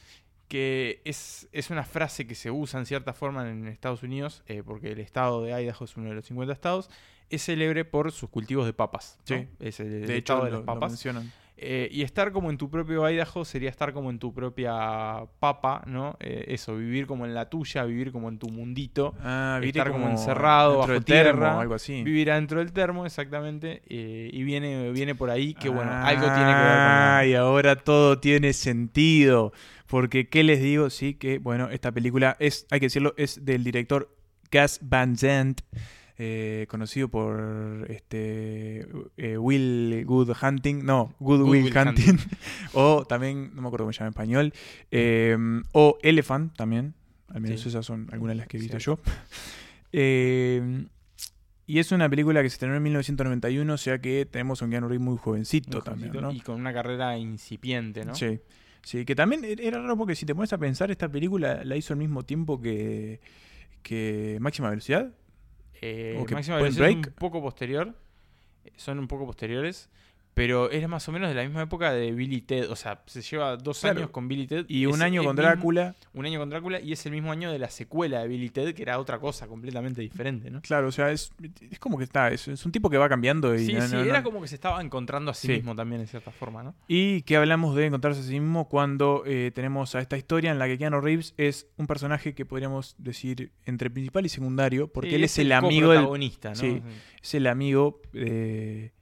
que es, es una frase que se usa en cierta forma en Estados Unidos, eh, porque el estado de Idaho es uno de los 50 estados, es célebre por sus cultivos de papas. ¿no? Sí. Es el, el de hecho estado de lo, las lo papas. mencionan. Eh, y estar como en tu propio Idaho sería estar como en tu propia papa, ¿no? Eh, eso, vivir como en la tuya, vivir como en tu mundito. Ah, estar como, como encerrado bajo del termo tierra, algo así. Vivir adentro del termo, exactamente. eh, y viene, viene por ahí que, bueno, algo tiene que ver con la- Ay, ahora todo tiene sentido. Porque, ¿qué les digo? Sí, que, bueno, esta película es, hay que decirlo, es del director Gus Van Sant, eh, conocido por este eh, Will Good Hunting, no, Good, Good Will, Will Hunting, Hunting. o también, no me acuerdo cómo se llama en español, eh, o Elephant también, al menos Sí. esas son algunas de las que he visto yo. Eh, y es una película que se estrenó en 1991, o sea que tenemos a un Keanu Reeves muy jovencito muy también, jovencito ¿no? Y con una carrera incipiente, ¿no? Sí. Sí, que también e- era raro porque si te pones a pensar, esta película la hizo al mismo tiempo que, que Máxima Velocidad. Eh, ¿O que Máxima es un Break? poco posterior. Son un poco posteriores. Pero es más o menos de la misma época de Billy Ted. O sea, se lleva dos Claro. años con Billy Ted. Y un año con mismo- Drácula. un año con Drácula. Y es el mismo año de la secuela de Billy Ted, que era otra cosa completamente diferente, ¿no? Claro, o sea, es, es como que está, es, es un tipo que va cambiando y Sí, no- sí, no- era como que se estaba encontrando a sí, Sí. mismo también, en cierta forma, ¿no? Y que hablamos de encontrarse a sí mismo cuando eh, tenemos a esta historia en la que Keanu Reeves es un personaje que podríamos decir entre principal y secundario, porque Sí, él es el el amigo del. ¿no? Sí, es el amigo. eh,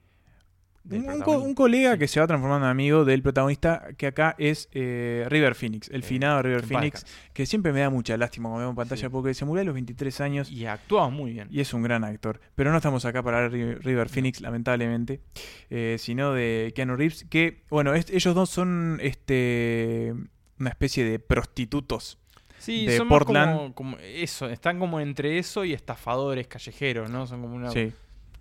un, co- un colega que se va transformando en amigo del protagonista, que acá es eh, River Phoenix, el finado River Phoenix, que siempre me da mucha lástima cuando veo en pantalla porque se murió a los 23 años Y actuaba muy bien. y es un gran actor. Pero no estamos acá para hablar de River Phoenix, lamentablemente, eh, sino de Keanu Reeves, que, bueno, ellos dos son este una especie de prostitutos Sí, de son más Portland. como, como eso, están como entre eso y estafadores callejeros, ¿no? Son como una, Sí.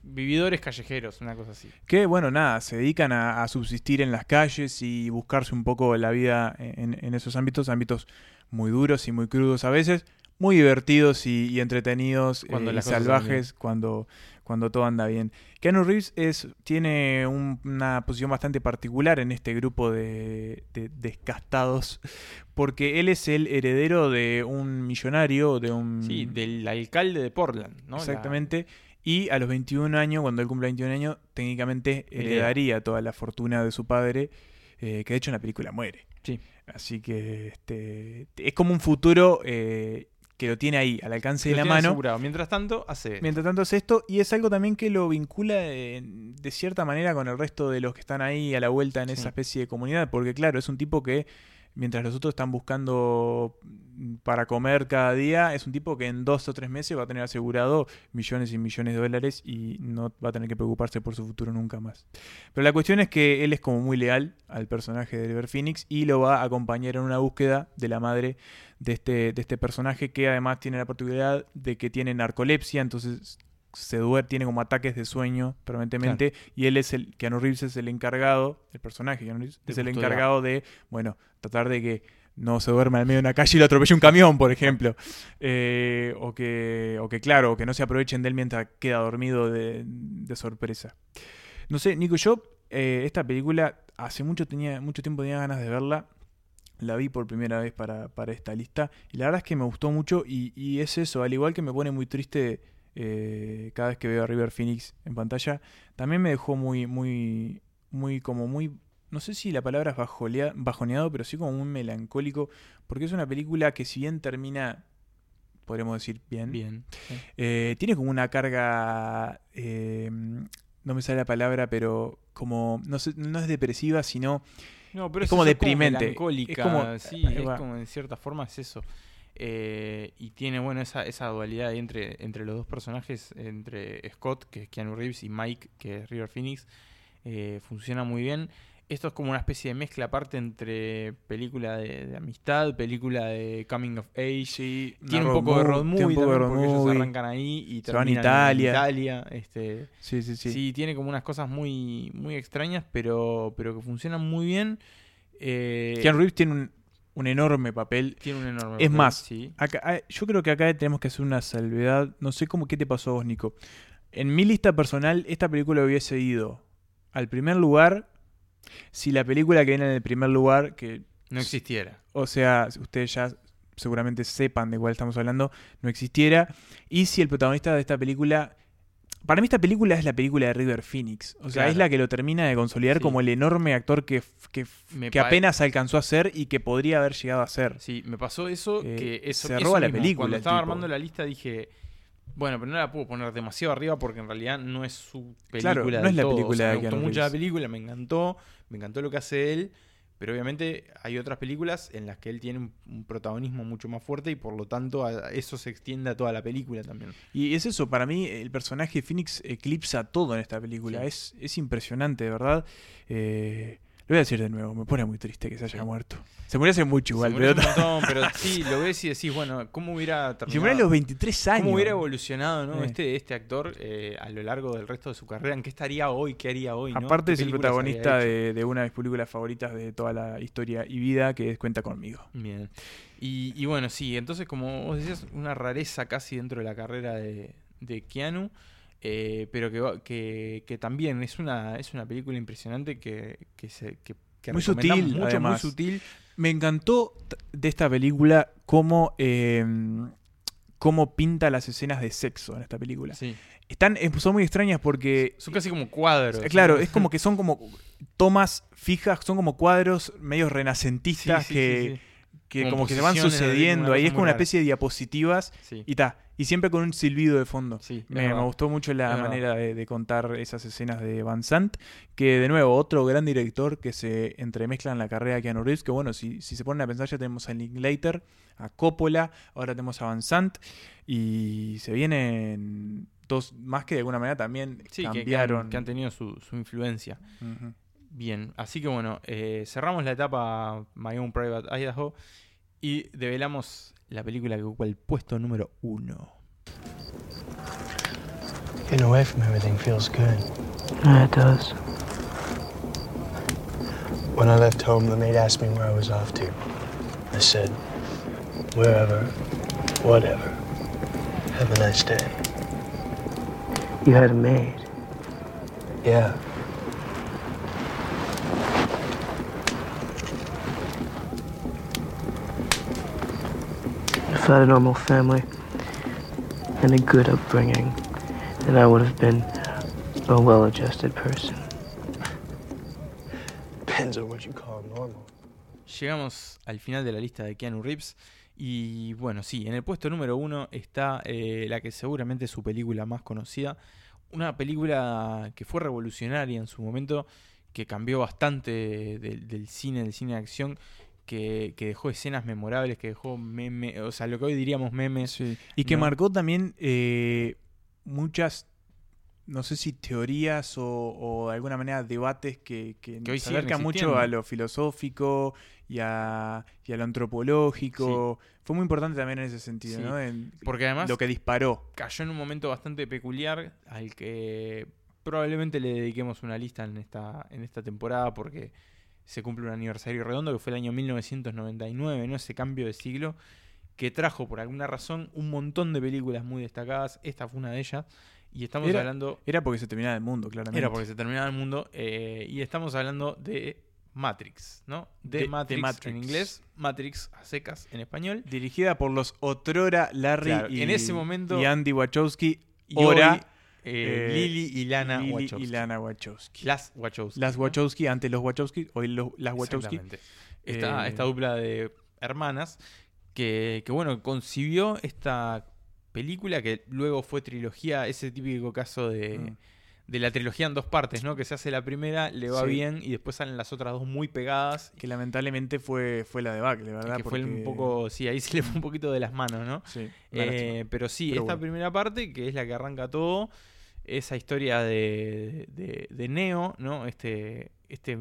Vividores callejeros, una cosa así. Que, bueno, nada, se dedican a, a subsistir en las calles y buscarse un poco la vida en, en esos ámbitos, ámbitos muy duros y muy crudos a veces, muy divertidos y, y entretenidos Cuando eh, las salvajes cuando, cuando todo anda bien. Keanu Reeves es, tiene un- una posición bastante particular en este grupo de, de descastados, porque él es el heredero de un millonario, de un... Sí, del alcalde de Portland, ¿no? La- Exactamente. Y a los 21 años, cuando él cumple 21 años, técnicamente Hereda. heredaría toda la fortuna de su padre, eh, que de hecho en la película muere. Sí. Así que este, es como un futuro eh, que lo tiene ahí, al alcance Lo de la tiene mano. asegurado. Mientras tanto, hace. Mientras tanto es esto, y es algo también que lo vincula eh, de cierta manera con el resto de los que están ahí a la vuelta en Sí. esa especie de comunidad, porque claro, es un tipo que mientras los otros están buscando mm, para comer cada día, es un tipo que en dos o tres meses va a tener asegurado millones y millones de dólares y no va a tener que preocuparse por su futuro nunca más. Pero la cuestión es que él es como muy leal al personaje de River Phoenix y lo va a acompañar en una búsqueda de la madre de este, de este personaje que además tiene la particularidad de que tiene narcolepsia, entonces se duerme, tiene como ataques de sueño permanentemente y él es el, Keanu Reeves es el encargado, el personaje Keanu Reeves, De es el encargado de, bueno, tratar de que no se duerma al medio de una calle y lo atropelle un camión, por ejemplo. Eh, o, que, o que, claro, que no se aprovechen de él mientras queda dormido de, de sorpresa. No sé, Nico, yo eh, esta película hace mucho, tenía, mucho tiempo tenía ganas de verla. La vi por primera vez para, para esta lista. Y la verdad es que me gustó mucho. Y, y es eso, al igual que me pone muy triste eh, cada vez que veo a River Phoenix en pantalla, también me dejó muy, muy, muy, como muy. No sé si la palabra es bajolea- bajoneado, pero sí como muy melancólico. Porque es una película que, si bien termina, podríamos decir bien, Bien. eh, tiene como una carga. eh, no me sale la palabra, pero como. No, sé, no es depresiva, sino. No, pero es es como deprimente. melancólica, es como. sí, es como en cierta forma es eso. Eh, y tiene, bueno, esa, esa dualidad ahí entre, entre los dos personajes, entre Scott, que es Keanu Reeves, y Mike, que es River Phoenix, eh, funciona muy bien. Esto es como una especie de mezcla aparte entre película de, de amistad, película de coming of age. una tiene un poco de movie, road movie, también, road porque ellos arrancan ahí y Se van a Italia. en Italia. Este, Sí, sí, sí. Sí, tiene como unas cosas muy, muy extrañas, pero, pero que funcionan muy bien. Eh, Keanu Reeves tiene un, un enorme papel. Tiene un enorme Es papel, más, sí. acá- ah, yo creo que acá tenemos que hacer una salvedad. No sé cómo qué te pasó a vos, Nico. En mi lista personal, esta película hubiese ido al primer lugar si la película que viene en el primer lugar, que no existiera. O sea, ustedes ya seguramente sepan de cuál estamos hablando, no existiera. Y si el protagonista de esta película. Para mí, esta película es la película de River Phoenix. O sea, Claro. es la que lo termina de consolidar Sí. como el enorme actor que, que, Me que pare- apenas alcanzó a ser y que podría haber llegado a ser. Sí, me pasó eso, Eh, que eso, se eso roba la película Cuando estaba tipo. armando la lista dije, bueno, pero no la puedo poner demasiado arriba porque en realidad no es su película Claro, no es la todo. O película sea, me gustó mucho la película, me encantó, me encantó lo que hace él, pero obviamente hay otras películas en las que él tiene un, un protagonismo mucho más fuerte y por lo tanto a- eso se extiende a toda la película también. Y es eso, para mí el personaje de Phoenix eclipsa todo en esta película. Sí. Es, es impresionante, de verdad. Eh, lo voy a decir de nuevo, me pone muy triste que se haya muerto. Se murió hace mucho igual, Se murió pero... un montón, pero sí, lo ves y decís, bueno, ¿cómo hubiera terminado? se murió a los 23 años. ¿Cómo hubiera evolucionado ¿no? Eh. este, este actor eh, a lo largo del resto de su carrera? ¿En qué estaría hoy? ¿Qué haría hoy? ¿no? Aparte ¿Qué es el protagonista de, de una de mis películas favoritas de toda la historia y vida, que es Cuenta conmigo. Bien. Y, y bueno, sí, entonces como vos decías, una rareza casi dentro de la carrera de, de Keanu, eh, pero que, que, que también es una, es una película impresionante que, que, se, muy sutil, mucho, además. muy sutil. Me encantó de esta película cómo, eh, cómo pinta las escenas de sexo en esta película. Sí. Están, eh, son muy extrañas porque... Son casi como cuadros. Eh, Claro, es como que son como tomas fijas, son como cuadros medio renacentistas Sí, que. Que Como como que se van sucediendo. Ahí es como una especie de diapositivas Sí. y ta. Y siempre con un silbido de fondo. Sí, me, gustó mucho la Es manera de, de contar esas escenas de Van Sant. Que de nuevo, otro gran director que se entremezcla en la carrera de Keanu Reeves. Que bueno, si, si se ponen a pensar, ya tenemos a Linklater, a Coppola, ahora tenemos a Van Sant. Y se vienen dos más que de alguna manera también Sí, que- que, cambiaron. han, que han tenido su, su influencia. Ujú. Bien, así que bueno, eh, cerramos la etapa My Own Private Idaho y develamos la película que ocupa el puesto número uno. Getting away from everything feels good. Yeah, it does. When I left home, the maid asked me where I was off to. I said, wherever. Whatever. Have a nice day. You had it made. Yeah. Had a normal family and a good upbringing, then I would have been a well adjusted person. Depends on what you call normal. Llegamos al final de la lista de Keanu Reeves. Y bueno, sí, en el puesto número uno está eh, la que seguramente es su película más conocida. Una película que fue revolucionaria en su momento, que cambió bastante del, del cine, del cine de acción, que, que dejó escenas memorables, que dejó meme, o sea, lo que hoy diríamos memes. Y que ¿no? marcó también eh, muchas, no sé si teorías o, o de alguna manera debates que, que, Que hoy se acercan mucho a lo filosófico y a, y a lo antropológico. Fue muy importante también en ese sentido, Sí, ¿no? En- porque además Lo que disparó. cayó en un momento bastante peculiar al que probablemente le dediquemos una lista en esta, en esta temporada porque se cumple un aniversario redondo que fue el año 1999, ¿no? Ese cambio de siglo que trajo por alguna razón un montón de películas muy destacadas. Esta fue una de ellas. Y estamos Era, hablando... era porque se terminaba el mundo, claramente. Era porque se terminaba el mundo. eh, y estamos hablando de Matrix, ¿no? De, De- de Matrix, en inglés, Matrix a secas en español. Dirigida por los otrora Larry Claro, y, en ese momento- y Andy Wachowski. Y eh, Lily y Lana Lily Wachowski. y Lana Wachowski. Las Wachowski. Las ¿no? Wachowski, antes los Wachowski, hoy los, las Wachowski. Esta, Eh, esta dupla de hermanas que, que, bueno, concibió esta película que luego fue trilogía, ese típico caso de, Mm. De la trilogía en dos partes, ¿no? Que se hace la primera, le va Sí. bien y después salen las otras dos muy pegadas. Que lamentablemente fue, fue la debacle, ¿verdad? Que fue un Porque- poco, sí, ahí se le fue un poquito de las manos, ¿no? Sí, Eh, pero sí, Pero esta bueno. primera parte, que es la que arranca todo, esa historia de, de, de Neo, ¿no? Este, este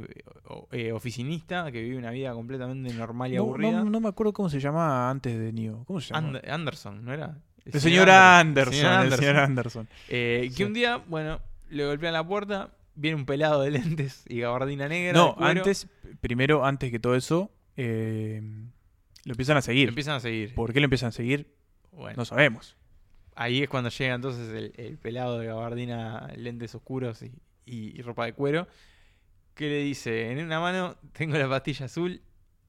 eh, oficinista que vive una vida completamente normal y No, aburrida. no, no me acuerdo cómo se llamaba antes de Neo. ¿Cómo se? And- Anderson, ¿no era? El señor Anderson, el señor Anderson. Eh, Sí. Que un día, bueno, le golpean la puerta, viene un pelado de lentes y gabardina negra. No, antes, primero, antes que todo eso, eh, lo empiezan a seguir. lo empiezan a seguir. ¿Por qué lo empiezan a seguir? Bueno, No sabemos. ahí es cuando llega entonces el, el pelado de gabardina, lentes oscuros y, y- y ropa de cuero, que le dice, en una mano tengo la pastilla azul,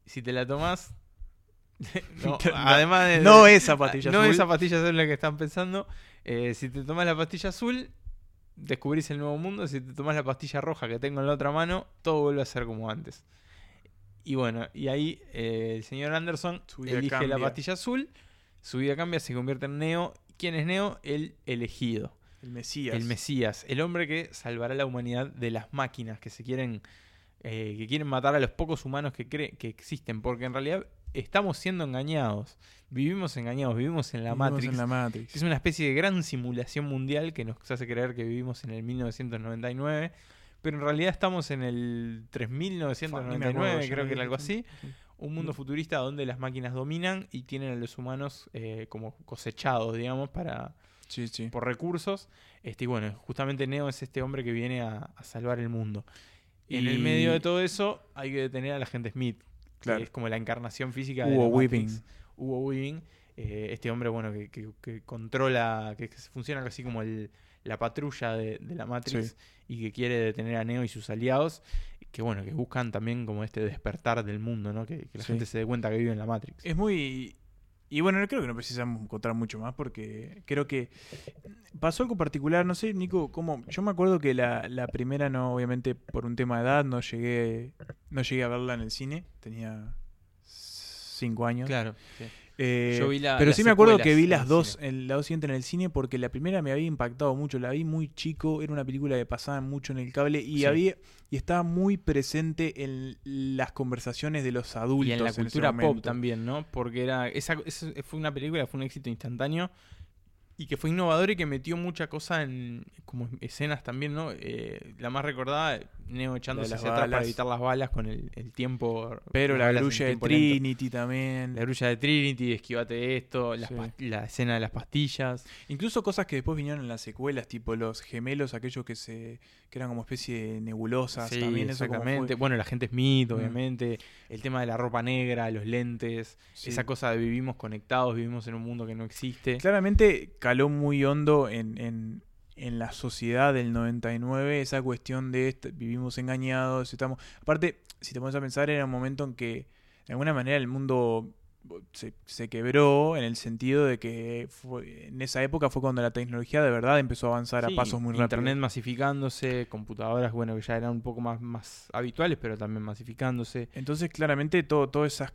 si te la tomás... no, No, además de, no esa pastilla no azul. esa pastilla azul la que están pensando. eh, si te tomás la pastilla azul, descubrís el nuevo mundo. Si te tomás la pastilla roja que tengo en la otra mano, todo vuelve a ser como antes. Y bueno, y ahí eh, el señor Anderson elige la cambia. pastilla azul, su vida cambia, se convierte en Neo. ¿Quién es Neo? El elegido. El Mesías. El Mesías, el hombre que salvará a la humanidad de las máquinas que se quieren eh, que quieren matar a los pocos humanos que cree que existen, porque en realidad estamos siendo engañados, vivimos engañados, vivimos en la Vivimos Matrix. en la Matrix. Es una especie de gran simulación mundial que nos hace creer que vivimos en el 1999, pero en realidad estamos en el 3999, creo que era algo así. Un mundo futurista donde las máquinas dominan y tienen a los humanos eh, como cosechados, digamos, para Sí, sí. por recursos. Este, y bueno, justamente Neo es este hombre que viene a, a salvar el mundo. Y en el medio de todo eso hay que detener a la gente Smith, Claro. que es como la encarnación física de Hugo la Matrix. Weaving. Hugo Weaving, eh, este hombre bueno que, que- que controla, que, que funciona casi como el- la patrulla de, de la Matrix Sí. y que quiere detener a Neo y sus aliados, que bueno, que buscan también como este despertar del mundo, ¿no? Que, que la Sí. gente se dé cuenta que vive en la Matrix. Es muy... Y bueno, creo que no precisamos contar mucho más porque creo que pasó algo particular, no sé, Nico, cómo... Yo me acuerdo que la, la primera no, obviamente por un tema de edad, no llegué, no llegué a verla en el cine, tenía cinco años. Claro. sí. Eh, Yo vi la- pero sí me acuerdo que vi las dos, en la dos siguiente en el cine, porque la primera me había impactado mucho, la vi muy chico, era una película que pasaba mucho en el cable y Sí. había y estaba muy presente en las conversaciones de los adultos. Y en la cultura pop también, ¿no? Porque era esa, esa fue una película, fue un éxito instantáneo y que fue innovador y que metió mucha cosa en como escenas también, ¿no? Eh, la más recordada, Neo echándose las hacia atrás para balas. evitar las balas con el, el tiempo. Pero la balas grulla de lento. Trinity también. La grulla de Trinity, esquivate esto, Sí. la escena de las pastillas. Incluso cosas que después vinieron en las secuelas, tipo los gemelos, aquellos que se que eran como especie de nebulosas. Sí, también exactamente. Bueno, la gente Smith, Mm. obviamente. El tema de la ropa negra, los lentes. Sí. Esa cosa de vivimos conectados, vivimos en un mundo que no existe. Claramente caló muy hondo en, en, en la sociedad del 99 esa cuestión de vivimos engañados, estamos... Aparte, si te pones a pensar, era un momento en que de alguna manera el mundo se, se quebró en el sentido de que fue- en esa época fue cuando la tecnología de verdad empezó a avanzar Sí, a pasos muy rápidos. Internet masificándose, computadoras, bueno, que ya eran un poco más, más habituales, pero también masificándose. Entonces, claramente, todo, todos esos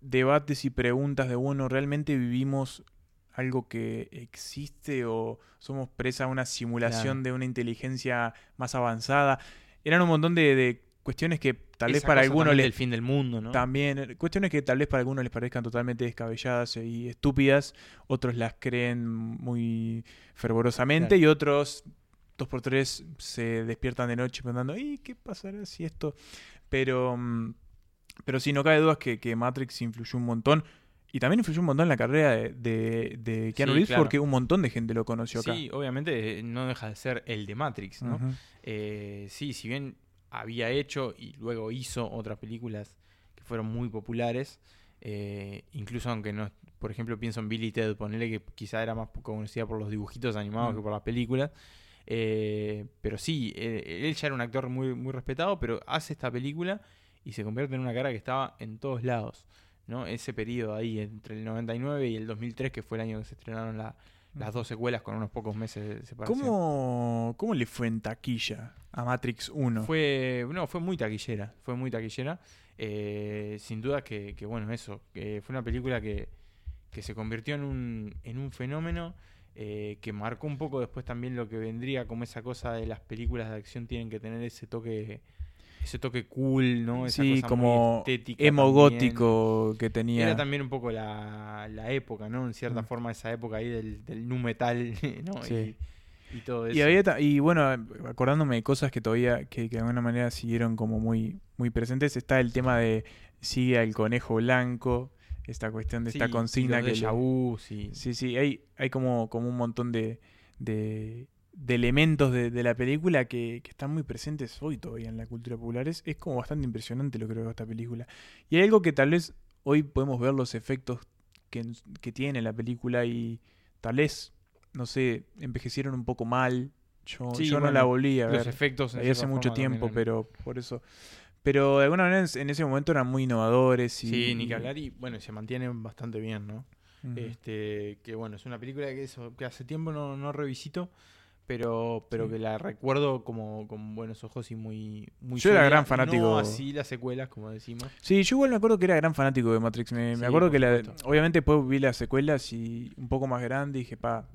debates y preguntas de, bueno, ¿realmente vivimos algo que existe o somos presa a una simulación Claro. de una inteligencia más avanzada? Eran un montón de, de cuestiones que tal vez para algunos también les... del fin del mundo, ¿no? También, eh, cuestiones que tal vez para algunos les parezcan totalmente descabelladas y estúpidas, otros las creen muy fervorosamente Claro. y otros, dos por tres, se despiertan de noche pensando, ¿y qué pasará si esto? Pero, mm, pero sí, no cabe duda que, que Matrix influyó un montón. Y también influyó un montón en la carrera de, de, de Keanu Sí, Reeves claro. porque un montón de gente lo conoció acá. Sí, obviamente eh, no deja de ser el de Matrix, ¿no? Eh, sí, si bien había hecho y luego hizo otras películas que fueron muy populares, eh, incluso aunque no, por ejemplo, pienso en Billy Ted, ponele que quizá era más conocida por los dibujitos animados que por las películas. Eh, pero sí, él ya era un actor muy, muy respetado, pero hace esta película y se convierte en una cara que estaba en todos lados. ¿No? Ese periodo ahí, entre el 99 y el 2003, que fue el año que se estrenaron la- las dos secuelas con unos pocos meses de separación. ¿Cómo, ¿Cómo le fue en taquilla a Matrix 1? Fue, no, fue muy taquillera, fue muy taquillera. Eh, sin duda que, que, bueno, eso, que fue una película que, que se convirtió en un, en un fenómeno eh, que marcó un poco después también lo que vendría como esa cosa de las películas de acción tienen que tener ese toque ese toque cool, ¿no? Esa sí, cosa como estética emo también. gótico que tenía. Era también un poco la, la época, ¿no? En cierta Mm. forma esa época ahí del, del nu metal, ¿no? Sí. Y, y todo eso. Y, había ta- y bueno, acordándome de cosas que todavía, que, que de alguna manera siguieron como muy, muy presentes, está el tema de sigue al conejo blanco, esta cuestión de Sí, esta consigna que... le- vu, sí. sí, sí, hay, hay como, como un montón de, de, de elementos de, de la película que, que están muy presentes hoy todavía en la cultura popular. Es, es como bastante impresionante lo que creo esta película. Y hay algo que tal vez hoy podemos ver los efectos que, que tiene la película y tal vez, no sé, envejecieron un poco mal. Yo, Sí, yo no la volví a los ver. efectos, en hace mucho tiempo, pero por eso. Pero de alguna manera en ese momento eran muy innovadores. Y, Sí, ni que hablar y bueno, se mantienen bastante bien, ¿no? Este, que bueno, es una película que eso, que hace tiempo no, no revisito, pero, pero que la recuerdo como con buenos ojos y muy, muy Yo era gran fanático. No así las secuelas, como decimos. Sí, yo igual me acuerdo que era gran fanático de Matrix. Me, me acuerdo que la, obviamente después vi las secuelas y un poco más grande dije, pa,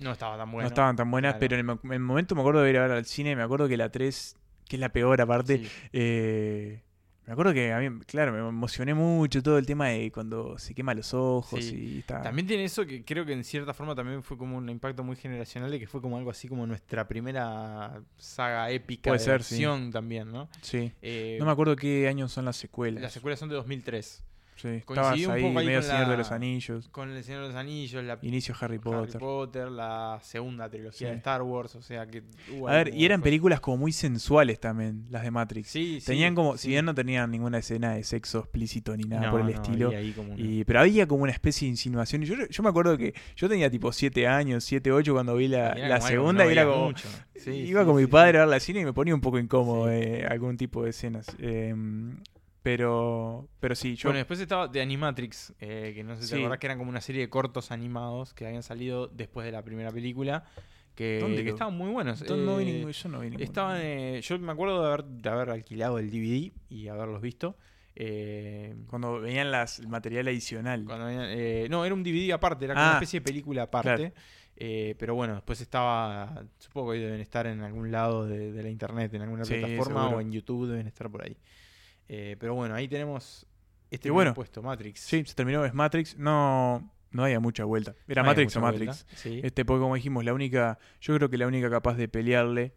No estaba tan bueno. no estaban tan buenas, claro. pero en el, mo- en el momento me acuerdo de ir a ver al cine, me acuerdo que la 3, que es la peor aparte, Sí. eh, me acuerdo que a mí, claro, me emocioné mucho todo el tema de cuando se quema los ojos Sí. y está... También tiene eso que creo que en cierta forma también fue como un impacto muy generacional de que fue como algo así como nuestra primera saga épica Puede de ser, sí. también, ¿no? Sí. Eh, no me acuerdo qué años son las secuelas. Las secuelas son de 2003. Sí, un ahí, poco ahí medio con Señor la- de los Anillos. Con el Señor de los Anillos, la Inicio Harry Potter. Potter, la segunda trilogía Sí. de Star Wars, o sea que hubo A ver, y eran películas como muy sensuales también, las de Matrix. Sí, sí, Tenían como, si sí. bien no tenían ninguna escena de sexo explícito ni nada No, por el no, estilo. había ahí como una- y, pero había como una especie de insinuación. Y yo, yo me acuerdo que yo tenía tipo 7 años, 7, 8 cuando vi la, segunda no y era como. mucho. Sí, iba sí, con mi sí, padre sí. a ver la cine y me ponía un poco incómodo eh, algún tipo de escenas. Eh, pero, pero sí, yo. Bueno, después estaba The Animatrix, eh, que no sé si Sí. te acordás que eran como una serie de cortos animados que habían salido después de la primera película. Que, ¿Dónde que estaban muy buenos. No, no vi Eh, ningún- yo no vi ninguno. Estaban, eh, yo me acuerdo de haber, de haber alquilado el DVD y haberlos visto. Eh, Cuando venían las, el material adicional. cuando venían- eh, no, era un DVD aparte, era como Ah, una especie de película aparte. claro. Eh, pero bueno, después estaba, supongo que deben estar en algún lado de, de la internet, en alguna Sí, plataforma seguro. o en YouTube deben estar por ahí. Eh, pero bueno, ahí tenemos este bueno, puesto, Matrix. Sí, se terminó, es Matrix. No, no había mucha vuelta. Era No Matrix o Matrix. sí. Este, porque como dijimos, la única, yo creo que la única capaz de pelearle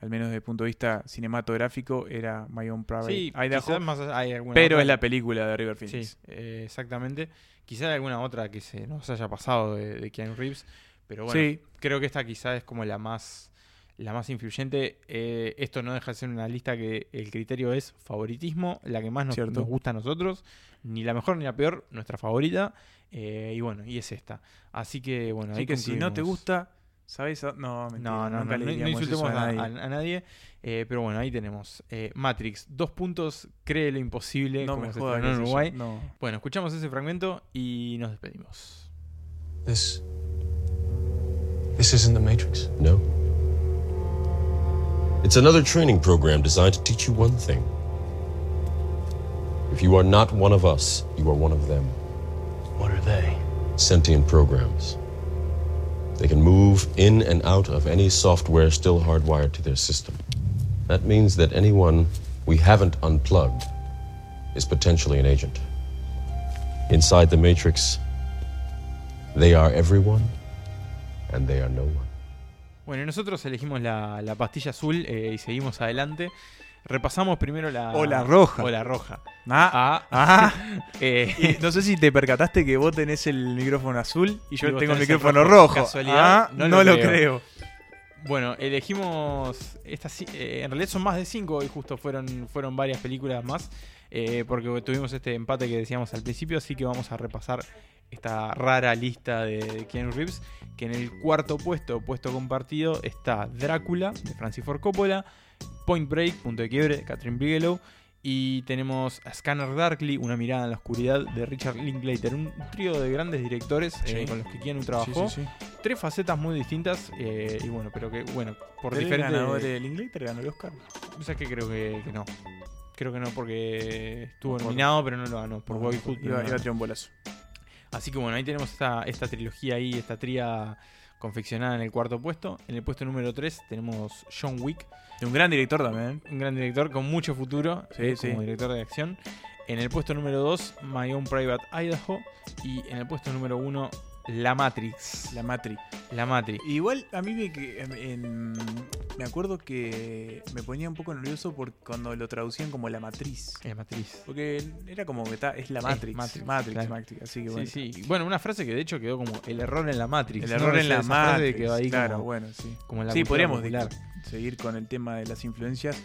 al menos desde el punto de vista cinematográfico, era My Own Private Sí, Idaho. quizás más hay alguna pero otra- es la película de River Sí, Phoenix. eh, exactamente. Quizá hay alguna otra que se nos haya pasado de, de Keanu Reeves, pero bueno, Sí. creo que esta quizá es como la más la más influyente. Eh, esto no deja de ser una lista que el criterio es favoritismo, la que más nos, gusta a nosotros, ni la mejor ni la peor, nuestra favorita. eh, y bueno, y es esta. Así que bueno, Así ahí que si no te gusta, ¿sabes? a- No, mentira, No, no, nunca no, le no, insultemos a, nadie. a- a nadie. eh, pero bueno, ahí tenemos eh, Matrix, dos puntos, cree lo imposible, No como me se en Uruguay. no. Bueno, escuchamos ese fragmento y nos despedimos. This. This isn't the Matrix. No. It's another training program designed to teach you one thing. If you are not one of us, you are one of them. What are they? Sentient programs. They can move in and out of any software still hardwired to their system. That means that anyone we haven't unplugged is potentially an agent. Inside the Matrix, they are everyone and they are no one. Bueno, nosotros elegimos la, la pastilla azul eh, y seguimos adelante. Repasamos primero la. O la roja. O la roja. Ah, Ah. ah. Eh, no sé si te percataste que vos tenés el micrófono azul y yo Y tengo el micrófono rojo. Casualidad, Ah, no no, lo creo. creo. Bueno, elegimos. Estas, eh, en realidad son más de cinco y justo fueron, fueron varias películas más. eh, porque tuvimos este empate que decíamos al principio. Así que vamos a repasar esta rara lista de, de Keanu Reeves. Que en el cuarto puesto, puesto compartido, está Drácula de Francis Ford Coppola. Point Break, punto de quiebre de Catherine Bigelow. Y tenemos a Scanner Darkly, una mirada en la oscuridad de Richard Linklater. Un trío de grandes directores eh, con los que Keanu trabajó Sí, sí, sí. tres facetas muy distintas eh, y bueno, pero que bueno, por Pero el diferentes ganador del Linklater ganó el Oscar. O sea que creo que, que no. Creo que no porque estuvo nominado, pero no lo ganó por Boyhood. iba- iba a tirar un bolazo. Así que bueno, ahí tenemos esta, esta trilogía ahí, esta tría confeccionada en el cuarto puesto. En el puesto número 3 tenemos John Wick, un gran director también. un gran director con mucho futuro Sí, eh, sí. como director de acción. En el puesto número 2, My Own Private Idaho. Y en el puesto número 1, La Matrix. La Matri. La Matrix. Igual a mí me, en- en- me acuerdo que me ponía un poco nervioso por cuando lo traducían como la matriz. La Matrix. Porque era como que está, es la Es Matrix. Matrix, Matrix, claro. Matrix, Así que Sí, bueno. sí. Bueno, una frase que de hecho quedó como el error en la Matrix. El ¿no? error en la Matrix. quedó ahí claro, como- bueno, sí. como en la sí, podríamos popular. seguir con el tema de las influencias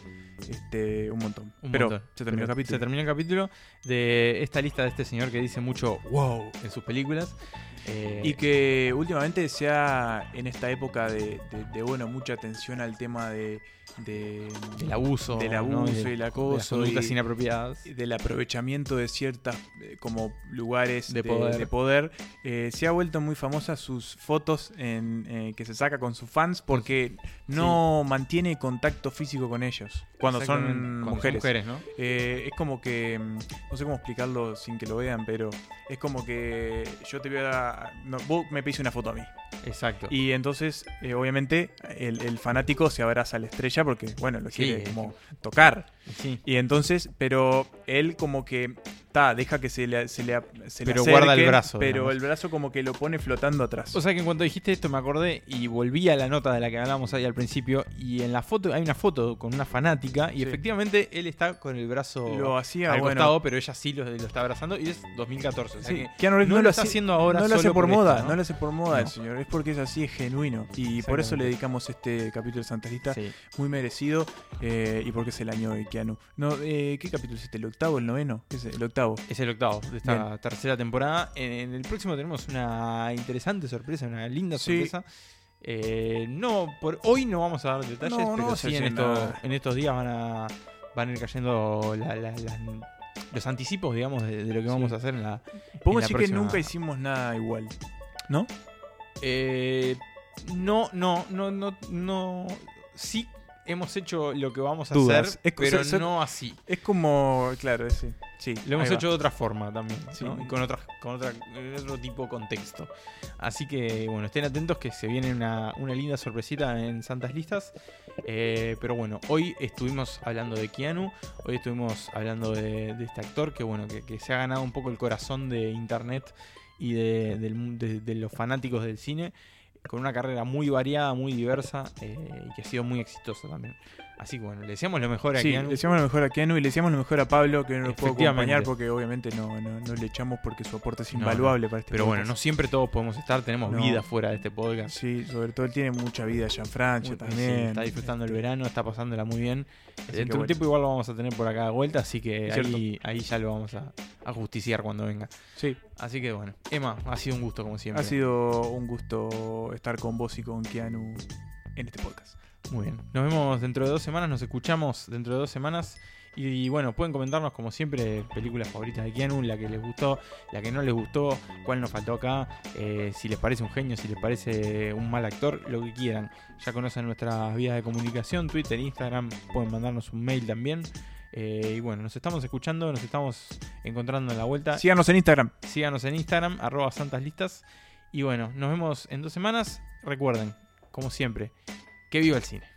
este, un montón. Un Pero montón. se terminó el capítulo. Se terminó el capítulo de esta lista de este señor que dice mucho wow en sus películas. Eh, Y que últimamente se ha, en esta época de- de, bueno, mucha atención al tema de, de- del abuso. del abuso y el de las acoso conductas y- inapropiadas. del aprovechamiento de ciertas eh, como lugares De de, poder. de poder, eh, se ha vuelto muy famosa sus fotos en, eh, que se saca con sus fans porque no mantiene contacto físico con ellos cuando son mujeres. es como que mm, no sé cómo explicarlo sin que lo vean, pero es como que yo te voy a no, vos me pedís una foto a mí. Exacto. Y entonces, obviamente, el, el fanático se abraza a la estrella porque, bueno, lo quiere como tocar. Sí. Y entonces, pero él como que, ta, deja que se le, se le, se le Pero guarda el brazo, Pero digamos. el brazo como que lo pone flotando atrás. O sea que en cuanto dijiste esto me acordé y volví a la nota de la que hablábamos ahí al principio y en la foto hay una foto con una fanática y Sí. efectivamente él está con el brazo Lo hacía, al bueno. costado, pero ella sí lo, lo está abrazando y es 2014. O sea Sí, que no, lo está haciendo ahora No lo hace por esto, moda, ¿no? ¿no? lo hace por moda el señor. Es porque es así, es genuino. Y por eso le dedicamos este capítulo de Santa. Sí. Muy merecido. eh, y porque es el año de Keanu. No, eh, ¿Qué capítulo es este? ¿El octavo, el noveno? ¿Qué es el octavo? Es el octavo de esta Bien. tercera temporada. En, en el próximo tenemos una interesante sorpresa, una linda Sí. sorpresa. Eh, no, por hoy no vamos a dar detalles, No, pero sí en, estos, en estos días van a, van a ir cayendo la- la- las- los anticipos, digamos, de, de lo que vamos Sí. a hacer en la. Podemos decir próxima- que nunca hicimos nada igual. ¿No? Eh, no, no, no, no, no. Sí hemos hecho lo que vamos a Dudas. hacer, Es- pero no así. Es como, claro. Sí, Lo hemos va. hecho de otra forma también, Sí. ¿no? Y con, otra, con otra, en otro tipo de contexto. Así que, bueno, estén atentos que se viene una, una linda sorpresita en Santas Listas. Eh, pero bueno, hoy estuvimos hablando de Keanu, hoy estuvimos hablando de, de este actor que, bueno, que, que se ha ganado un poco el corazón de internet y de, del mu- de- de los fanáticos del cine. Con una carrera muy variada, muy diversa eh, y que ha sido muy exitosa también. Así que bueno, le deseamos lo mejor a Sí, Keanu. le deseamos lo mejor a Keanu y le deseamos lo mejor a Pablo, que no nos Efectivamente. acompañar porque obviamente no, no, no le echamos porque su aporte es invaluable no. para este Pero bueno, no siempre todos podemos estar, tenemos vida fuera de este podcast. Sí, sobre todo él tiene mucha vida allá en Francia Muy- también. sí, está disfrutando el verano, está pasándola muy bien. que Dentro de un tiempo igual lo vamos a tener por acá de vuelta, así que ahí, ahí ya lo vamos a, a justiciar cuando venga. Sí. Así que bueno, Emma, ha sido un gusto como siempre. Ha sido un gusto estar con vos y con Keanu en este podcast. Muy bien. Nos vemos dentro de dos semanas, nos escuchamos dentro de dos semanas. Y, bueno, pueden comentarnos como siempre películas favoritas de Keanu, la que les gustó, la que no les gustó, cuál nos faltó acá, eh, si les parece un genio, si les parece un mal actor, lo que quieran. Ya conocen nuestras vías de comunicación, Twitter, Instagram, pueden mandarnos un mail también. Eh, y bueno, nos estamos escuchando, nos estamos encontrando en la vuelta. Síganos en Instagram. Síganos en Instagram, arroba santaslistas. Y bueno, nos vemos en dos semanas. Recuerden, como siempre, que viva el cine.